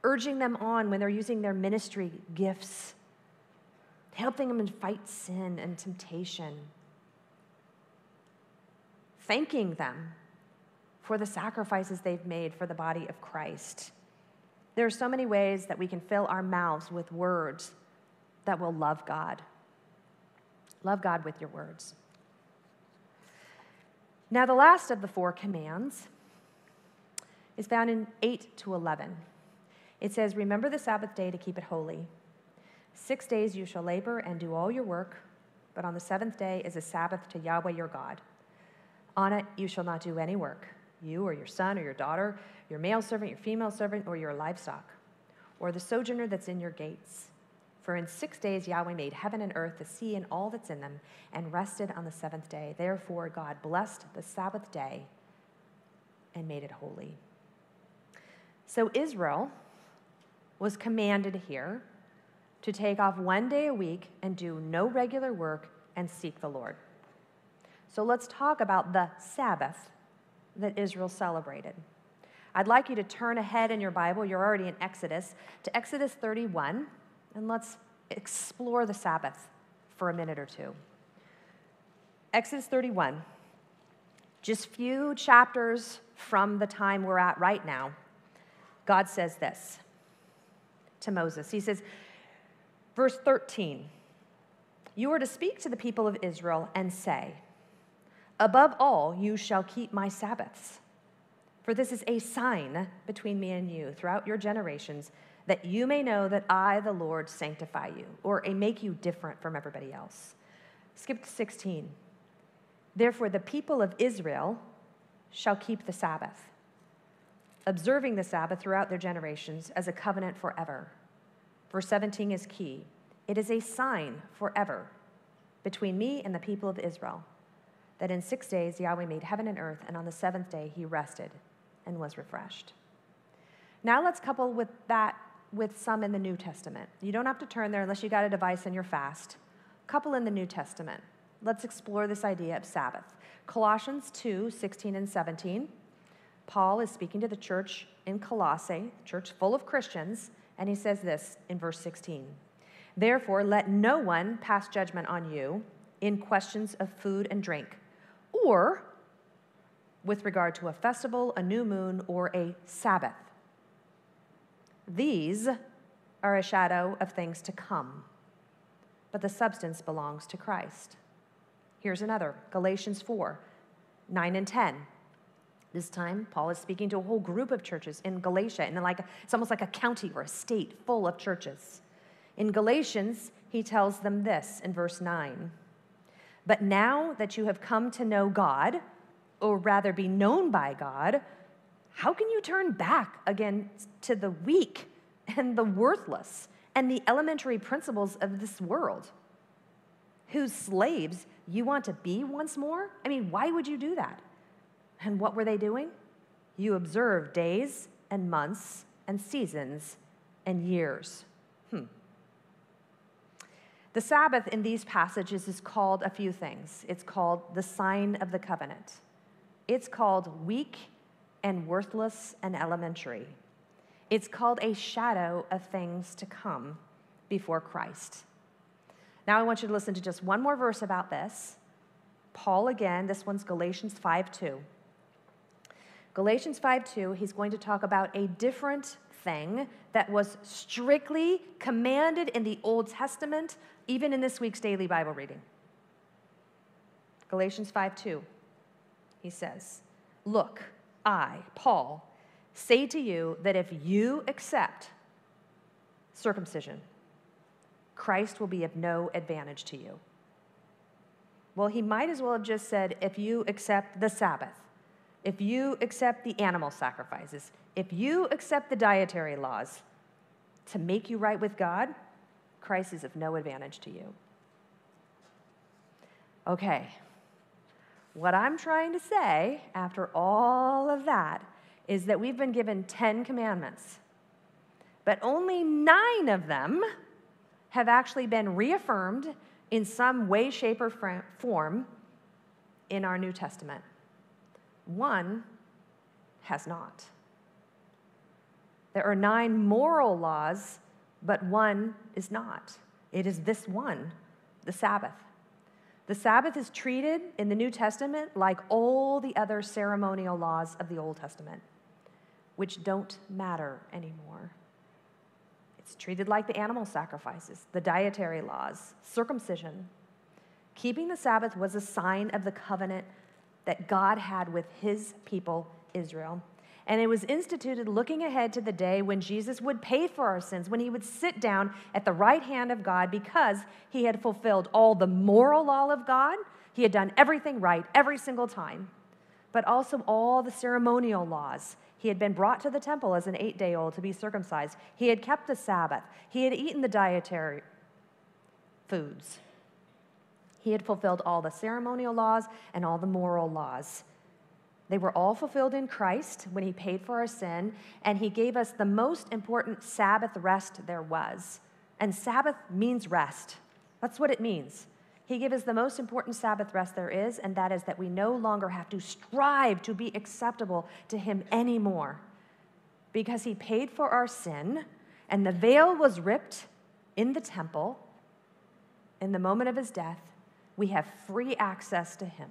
urging them on when they're using their ministry gifts, helping them fight sin and temptation, thanking them for the sacrifices they've made for the body of Christ. There are so many ways that we can fill our mouths with words that will love God. Love God with your words. Now, the last of the four commands is found in 8 to 11. It says, Remember the Sabbath day to keep it holy. Six days you shall labor and do all your work, but on the seventh day is a Sabbath to Yahweh your God. On it you shall not do any work you or your son or your daughter, your male servant, your female servant, or your livestock, or the sojourner that's in your gates. For in six days Yahweh made heaven and earth, the sea, and all that's in them, and rested on the seventh day. Therefore, God blessed the Sabbath day and made it holy. So, Israel was commanded here to take off one day a week and do no regular work and seek the Lord. So, let's talk about the Sabbath that Israel celebrated. I'd like you to turn ahead in your Bible, you're already in Exodus, to Exodus 31, and let's explore the Sabbath for a minute or two. Exodus 31. just few chapters from the time we're at right now, God says this to Moses. He says, verse 13, You are to speak to the people of Israel and say, Above all, you shall keep my Sabbaths. For this is a sign between me and you throughout your generations, that you may know that I, the Lord, sanctify you, or make you different from everybody else. Skip to 16. Therefore, the people of Israel shall keep the Sabbath, observing the Sabbath throughout their generations as a covenant forever. Verse 17 is key. It is a sign forever between me and the people of Israel that in six days Yahweh made heaven and earth, and on the seventh day he rested and was refreshed. Now let's couple with that with some in the New Testament. You don't have to turn there unless you got a device and you're fast. Couple in the New Testament. Let's explore this idea of Sabbath. Colossians 2 16 and 17. Paul is speaking to the church in Colossae, church full of Christians, and he says this in verse 16 Therefore, let no one pass judgment on you in questions of food and drink, or with regard to a festival, a new moon, or a Sabbath. These are a shadow of things to come, but the substance belongs to Christ. Here's another Galatians 4 9 and 10. This time, Paul is speaking to a whole group of churches in Galatia, and like it's almost like a county or a state full of churches. In Galatians, he tells them this in verse 9 But now that you have come to know God, or rather be known by God, how can you turn back again to the weak and the worthless and the elementary principles of this world? Whose slaves you want to be once more? I mean, why would you do that? And what were they doing? You observe days and months and seasons and years. Hmm. The Sabbath in these passages is called a few things. It's called the sign of the covenant. It's called weak and worthless and elementary. It's called a shadow of things to come before Christ. Now, I want you to listen to just one more verse about this. Paul again, this one's Galatians 5 2. Galatians 5 2, he's going to talk about a different thing that was strictly commanded in the Old Testament, even in this week's daily Bible reading. Galatians 5 2, he says, Look, I, Paul, say to you that if you accept circumcision, Christ will be of no advantage to you. Well, he might as well have just said, if you accept the Sabbath, if you accept the animal sacrifices, if you accept the dietary laws to make you right with God, Christ is of no advantage to you. Okay, what I'm trying to say after all of that is that we've been given 10 commandments, but only nine of them have actually been reaffirmed in some way, shape, or form in our New Testament. One has not. There are nine moral laws, but one is not. It is this one, the Sabbath. The Sabbath is treated in the New Testament like all the other ceremonial laws of the Old Testament, which don't matter anymore. It's treated like the animal sacrifices, the dietary laws, circumcision. Keeping the Sabbath was a sign of the covenant that God had with his people, Israel. And it was instituted looking ahead to the day when Jesus would pay for our sins, when he would sit down at the right hand of God because he had fulfilled all the moral law of God. He had done everything right every single time, but also all the ceremonial laws. He had been brought to the temple as an eight day old to be circumcised. He had kept the Sabbath. He had eaten the dietary foods. He had fulfilled all the ceremonial laws and all the moral laws. They were all fulfilled in Christ when He paid for our sin, and He gave us the most important Sabbath rest there was. And Sabbath means rest. That's what it means. He gave us the most important Sabbath rest there is, and that is that we no longer have to strive to be acceptable to Him anymore. Because He paid for our sin, and the veil was ripped in the temple in the moment of His death, we have free access to Him.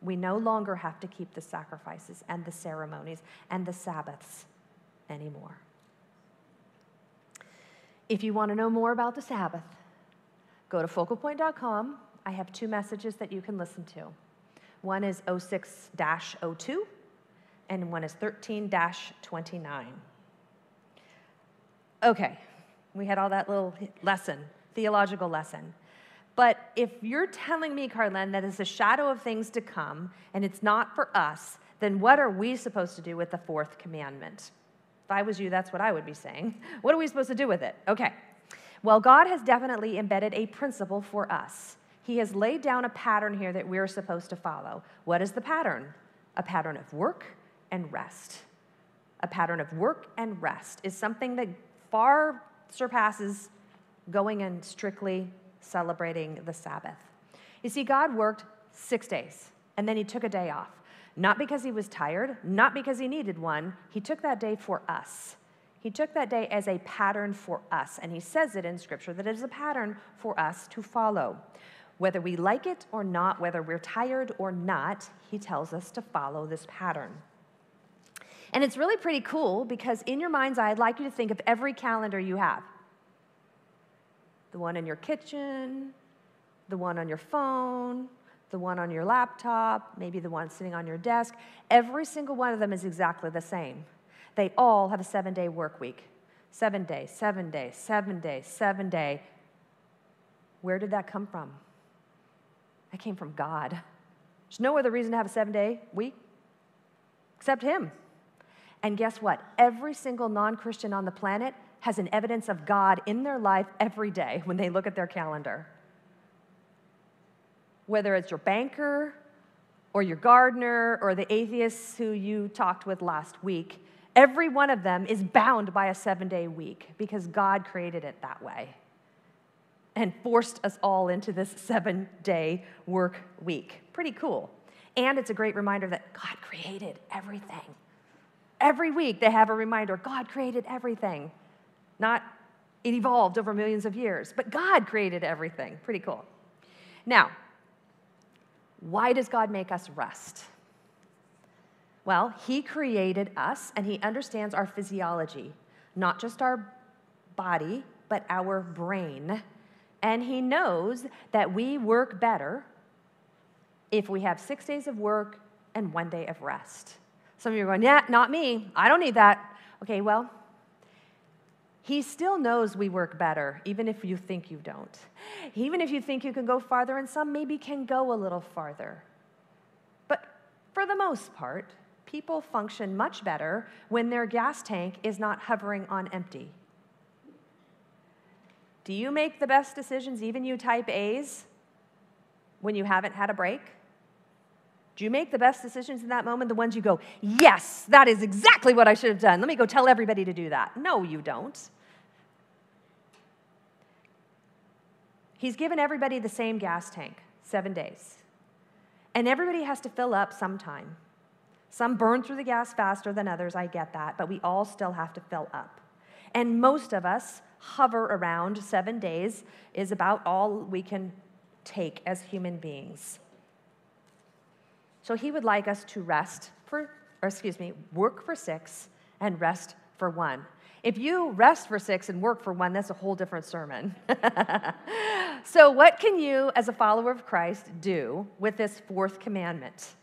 We no longer have to keep the sacrifices and the ceremonies and the Sabbaths anymore. If you want to know more about the Sabbath, go to focalpoint.com. I have two messages that you can listen to. One is 06 02, and one is 13 29. Okay, we had all that little lesson, theological lesson. But if you're telling me, Carlen, that it's a shadow of things to come and it's not for us, then what are we supposed to do with the fourth commandment? If I was you, that's what I would be saying. What are we supposed to do with it? Okay. Well, God has definitely embedded a principle for us. He has laid down a pattern here that we're supposed to follow. What is the pattern? A pattern of work and rest. A pattern of work and rest is something that far surpasses going and strictly celebrating the Sabbath. You see, God worked six days and then he took a day off. Not because he was tired, not because he needed one. He took that day for us. He took that day as a pattern for us. And he says it in Scripture that it is a pattern for us to follow. Whether we like it or not, whether we're tired or not, he tells us to follow this pattern. And it's really pretty cool because in your mind's eye, I'd like you to think of every calendar you have the one in your kitchen, the one on your phone, the one on your laptop, maybe the one sitting on your desk. Every single one of them is exactly the same. They all have a seven day work week. Seven days, seven days, seven days, seven day. Where did that come from? That came from God. There's no other reason to have a seven day week except Him. And guess what? Every single non Christian on the planet has an evidence of God in their life every day when they look at their calendar. Whether it's your banker or your gardener or the atheists who you talked with last week, every one of them is bound by a seven day week because God created it that way and forced us all into this seven day work week. Pretty cool. And it's a great reminder that God created everything. Every week they have a reminder God created everything. Not it evolved over millions of years, but God created everything. Pretty cool. Now, why does God make us rest? Well, He created us and He understands our physiology, not just our body, but our brain. And He knows that we work better if we have six days of work and one day of rest. Some of you are going, yeah, not me. I don't need that. Okay, well, he still knows we work better, even if you think you don't. Even if you think you can go farther, and some maybe can go a little farther. But for the most part, people function much better when their gas tank is not hovering on empty. Do you make the best decisions, even you type A's, when you haven't had a break? Do you make the best decisions in that moment? The ones you go, yes, that is exactly what I should have done. Let me go tell everybody to do that. No, you don't. He's given everybody the same gas tank, seven days. And everybody has to fill up sometime. Some burn through the gas faster than others, I get that, but we all still have to fill up. And most of us hover around seven days, is about all we can take as human beings. So he would like us to rest for, or excuse me, work for six and rest for one. If you rest for six and work for one, that's a whole different sermon. so, what can you, as a follower of Christ, do with this fourth commandment?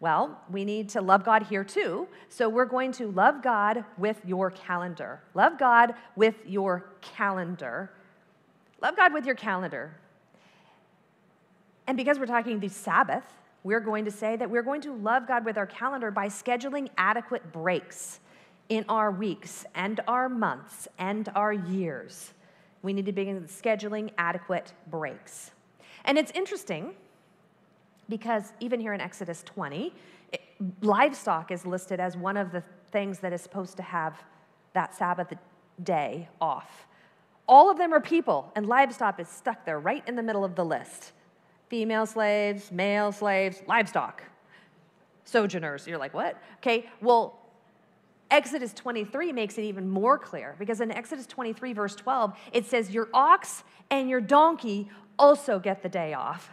Well, we need to love God here too. So, we're going to love God with your calendar. Love God with your calendar. Love God with your calendar. And because we're talking the Sabbath, we're going to say that we're going to love God with our calendar by scheduling adequate breaks in our weeks and our months and our years. We need to begin scheduling adequate breaks. And it's interesting because even here in Exodus 20, it, livestock is listed as one of the things that is supposed to have that Sabbath day off. All of them are people, and livestock is stuck there right in the middle of the list female slaves, male slaves, livestock, sojourners. You're like, what? Okay, well, Exodus 23 makes it even more clear because in Exodus 23, verse 12, it says, Your ox and your donkey also get the day off.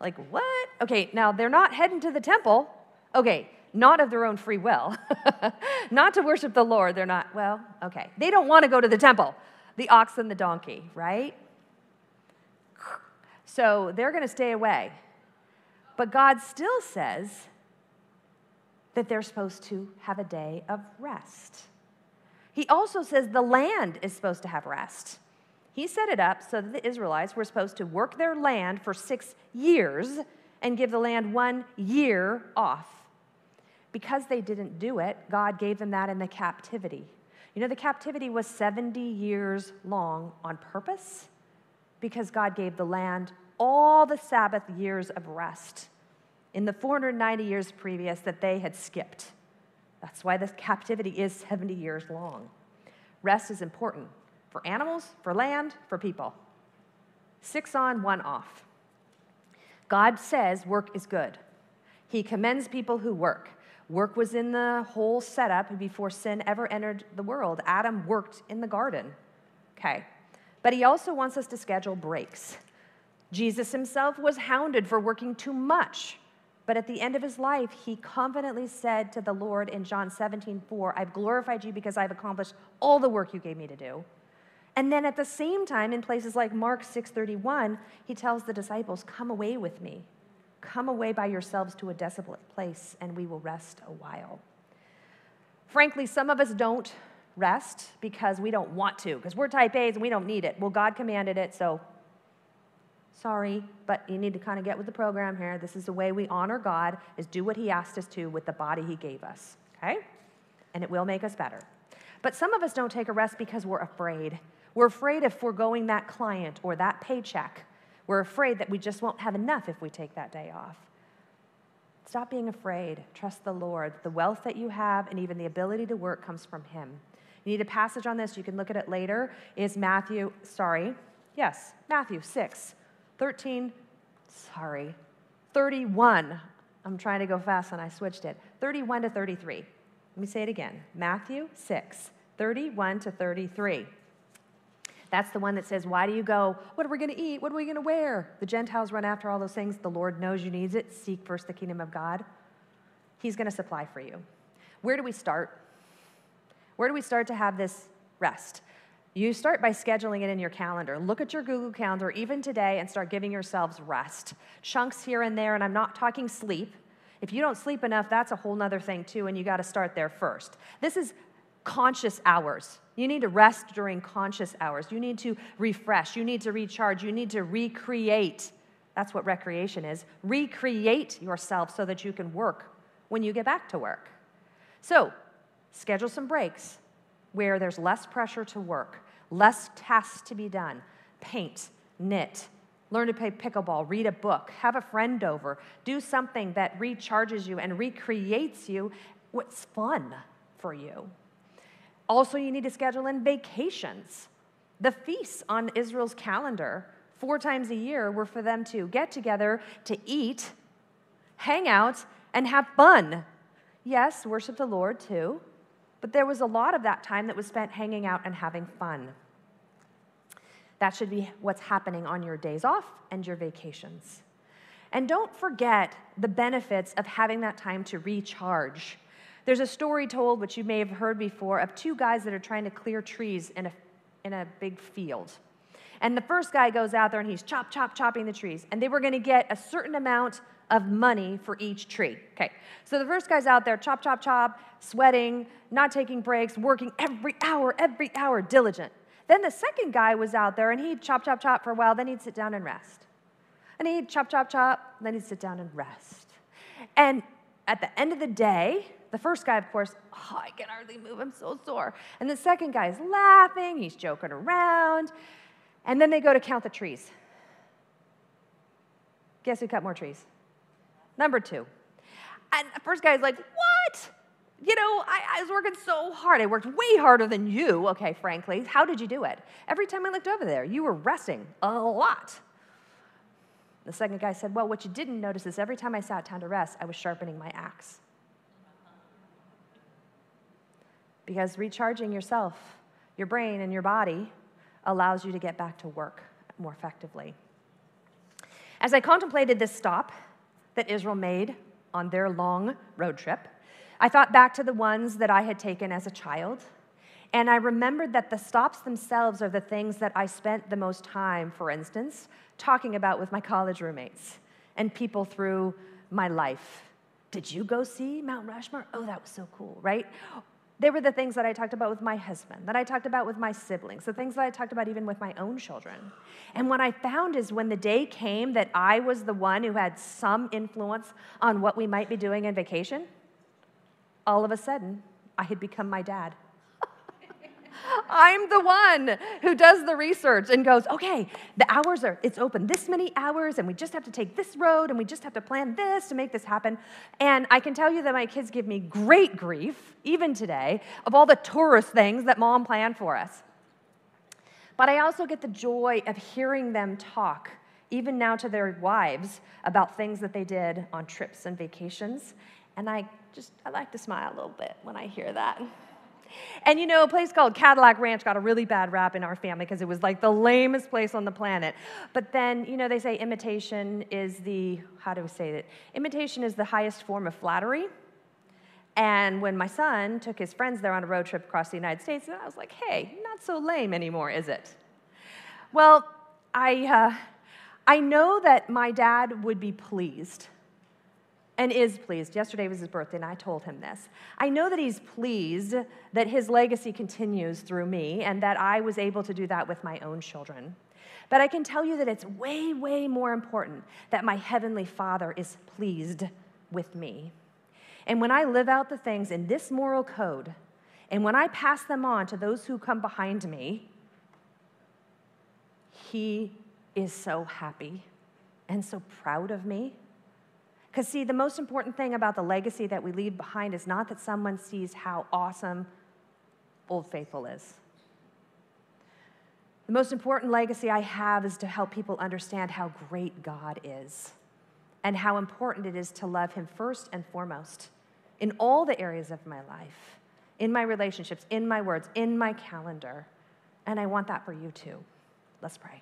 Like, what? Okay, now they're not heading to the temple. Okay, not of their own free will, not to worship the Lord. They're not, well, okay. They don't want to go to the temple, the ox and the donkey, right? So they're going to stay away. But God still says that they're supposed to have a day of rest. He also says the land is supposed to have rest. He set it up so that the Israelites were supposed to work their land for six years and give the land one year off. Because they didn't do it, God gave them that in the captivity. You know, the captivity was 70 years long on purpose because God gave the land all the Sabbath years of rest in the 490 years previous that they had skipped. That's why this captivity is 70 years long. Rest is important for animals, for land, for people. Six on, one off. God says work is good. He commends people who work. Work was in the whole setup before sin ever entered the world. Adam worked in the garden. Okay. But he also wants us to schedule breaks. Jesus himself was hounded for working too much. But at the end of his life, he confidently said to the Lord in John 17, 4, I've glorified you because I've accomplished all the work you gave me to do. And then at the same time, in places like Mark 6:31, he tells the disciples, "Come away with me. Come away by yourselves to a desolate place, and we will rest a while." Frankly, some of us don't rest because we don't want to, because we're type A's and we don't need it. Well, God commanded it, so sorry, but you need to kind of get with the program here. This is the way we honor God is do what he asked us to with the body he gave us, okay? And it will make us better. But some of us don't take a rest because we're afraid. We're afraid of foregoing that client or that paycheck. We're afraid that we just won't have enough if we take that day off. Stop being afraid. Trust the Lord. The wealth that you have and even the ability to work comes from Him. You need a passage on this, you can look at it later, is Matthew, sorry, yes, Matthew 6, 13, sorry, 31. I'm trying to go fast and I switched it. 31 to 33. Let me say it again Matthew 6, 31 to 33. That's the one that says, Why do you go? What are we going to eat? What are we going to wear? The Gentiles run after all those things. The Lord knows you need it. Seek first the kingdom of God. He's going to supply for you. Where do we start? Where do we start to have this rest? You start by scheduling it in your calendar. Look at your Google Calendar, even today, and start giving yourselves rest. Chunks here and there, and I'm not talking sleep. If you don't sleep enough, that's a whole other thing, too, and you got to start there first. This is conscious hours. You need to rest during conscious hours. You need to refresh. You need to recharge. You need to recreate. That's what recreation is. Recreate yourself so that you can work when you get back to work. So, schedule some breaks where there's less pressure to work, less tasks to be done. Paint, knit, learn to play pickleball, read a book, have a friend over, do something that recharges you and recreates you what's fun for you. Also, you need to schedule in vacations. The feasts on Israel's calendar, four times a year, were for them to get together, to eat, hang out, and have fun. Yes, worship the Lord too, but there was a lot of that time that was spent hanging out and having fun. That should be what's happening on your days off and your vacations. And don't forget the benefits of having that time to recharge. There's a story told, which you may have heard before, of two guys that are trying to clear trees in a, in a big field. And the first guy goes out there and he's chop, chop, chopping the trees. And they were going to get a certain amount of money for each tree. Okay, so the first guy's out there, chop, chop, chop, sweating, not taking breaks, working every hour, every hour, diligent. Then the second guy was out there and he'd chop, chop, chop for a while, then he'd sit down and rest. And he'd chop, chop, chop, then he'd sit down and rest. And at the end of the day, the first guy, of course, oh, I can hardly move, I'm so sore. And the second guy is laughing, he's joking around. And then they go to count the trees. Guess who cut more trees? Number two. And the first guy's like, What? You know, I, I, was working so hard. I worked way harder than you, okay, frankly. How did you do it? Every time I looked over there, you were resting a lot. The second guy said, Well, what you didn't notice is every time I sat down to rest, I was sharpening my axe. because recharging yourself, your brain, and your body allows you to get back to work more effectively. As I contemplated this stop that Israel made on their long road trip, I thought back to the ones that I had taken as a child. And I remembered that the stops themselves are the things that I spent the most time, for instance, talking about with my college roommates and people through my life. Did you go see Mount Rushmore? Oh, that was so cool, right? They were the things that I talked about with my husband, that I talked about with my siblings, the things that I talked about even with my own children. And what I found is when the day came that I was the one who had some influence on what we might be doing in vacation, all of a sudden, I had become my dad. I'm the one who does the research and goes, okay, the hours are, it's open this many hours, and we just have to take this road, and we just have to plan this to make this happen. And I can tell you that my kids give me great grief, even today, of all the tourist things that mom planned for us. But I also get the joy of hearing them talk, even now to their wives, about things that they did on trips and vacations. And I just, I like to smile a little bit when I hear that. And you know, a place called Cadillac Ranch got a really bad rap in our family because it was like the lamest place on the planet. But then, you know, they say imitation is the, how do we say it? Imitation is the highest form of flattery. And when my son took his friends there on a road trip across the United States, I was like, hey, not so lame anymore, is it? Well, I, uh, I know that my dad would be pleased and is pleased. Yesterday was his birthday, and I told him this. I know that he's pleased that his legacy continues through me and that I was able to do that with my own children. But I can tell you that it's way, way more important that my Heavenly Father is pleased with me. And when I live out the things in this moral code, and when I pass them on to those who come behind me, He is so happy and so proud of me because, see, the most important thing about the legacy that we leave behind is not that someone sees how awesome Old Faithful is. The most important legacy I have is to help people understand how great God is and how important it is to love Him first and foremost in all the areas of my life, in my relationships, in my words, in my calendar. And I want that for you too. Let's pray.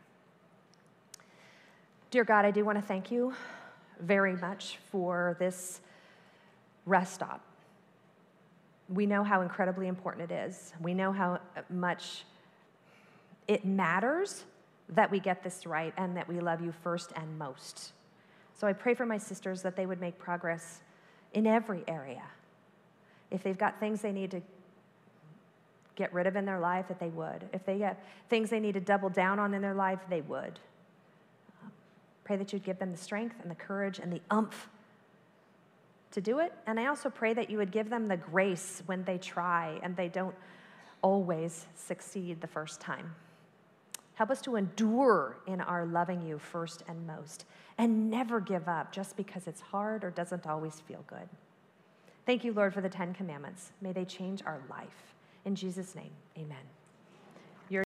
Dear God, I do want to thank you very much for this rest stop. We know how incredibly important it is. We know how much it matters that we get this right and that we love you first and most. So I pray for my sisters that they would make progress in every area. If they've got things they need to get rid of in their life, that they would. If they have things they need to double down on in their life, they would. Pray that you'd give them the strength and the courage and the umph to do it. And I also pray that you would give them the grace when they try and they don't always succeed the first time. Help us to endure in our loving you first and most and never give up just because it's hard or doesn't always feel good. Thank you, Lord, for the Ten Commandments. May they change our life. In Jesus' name, amen.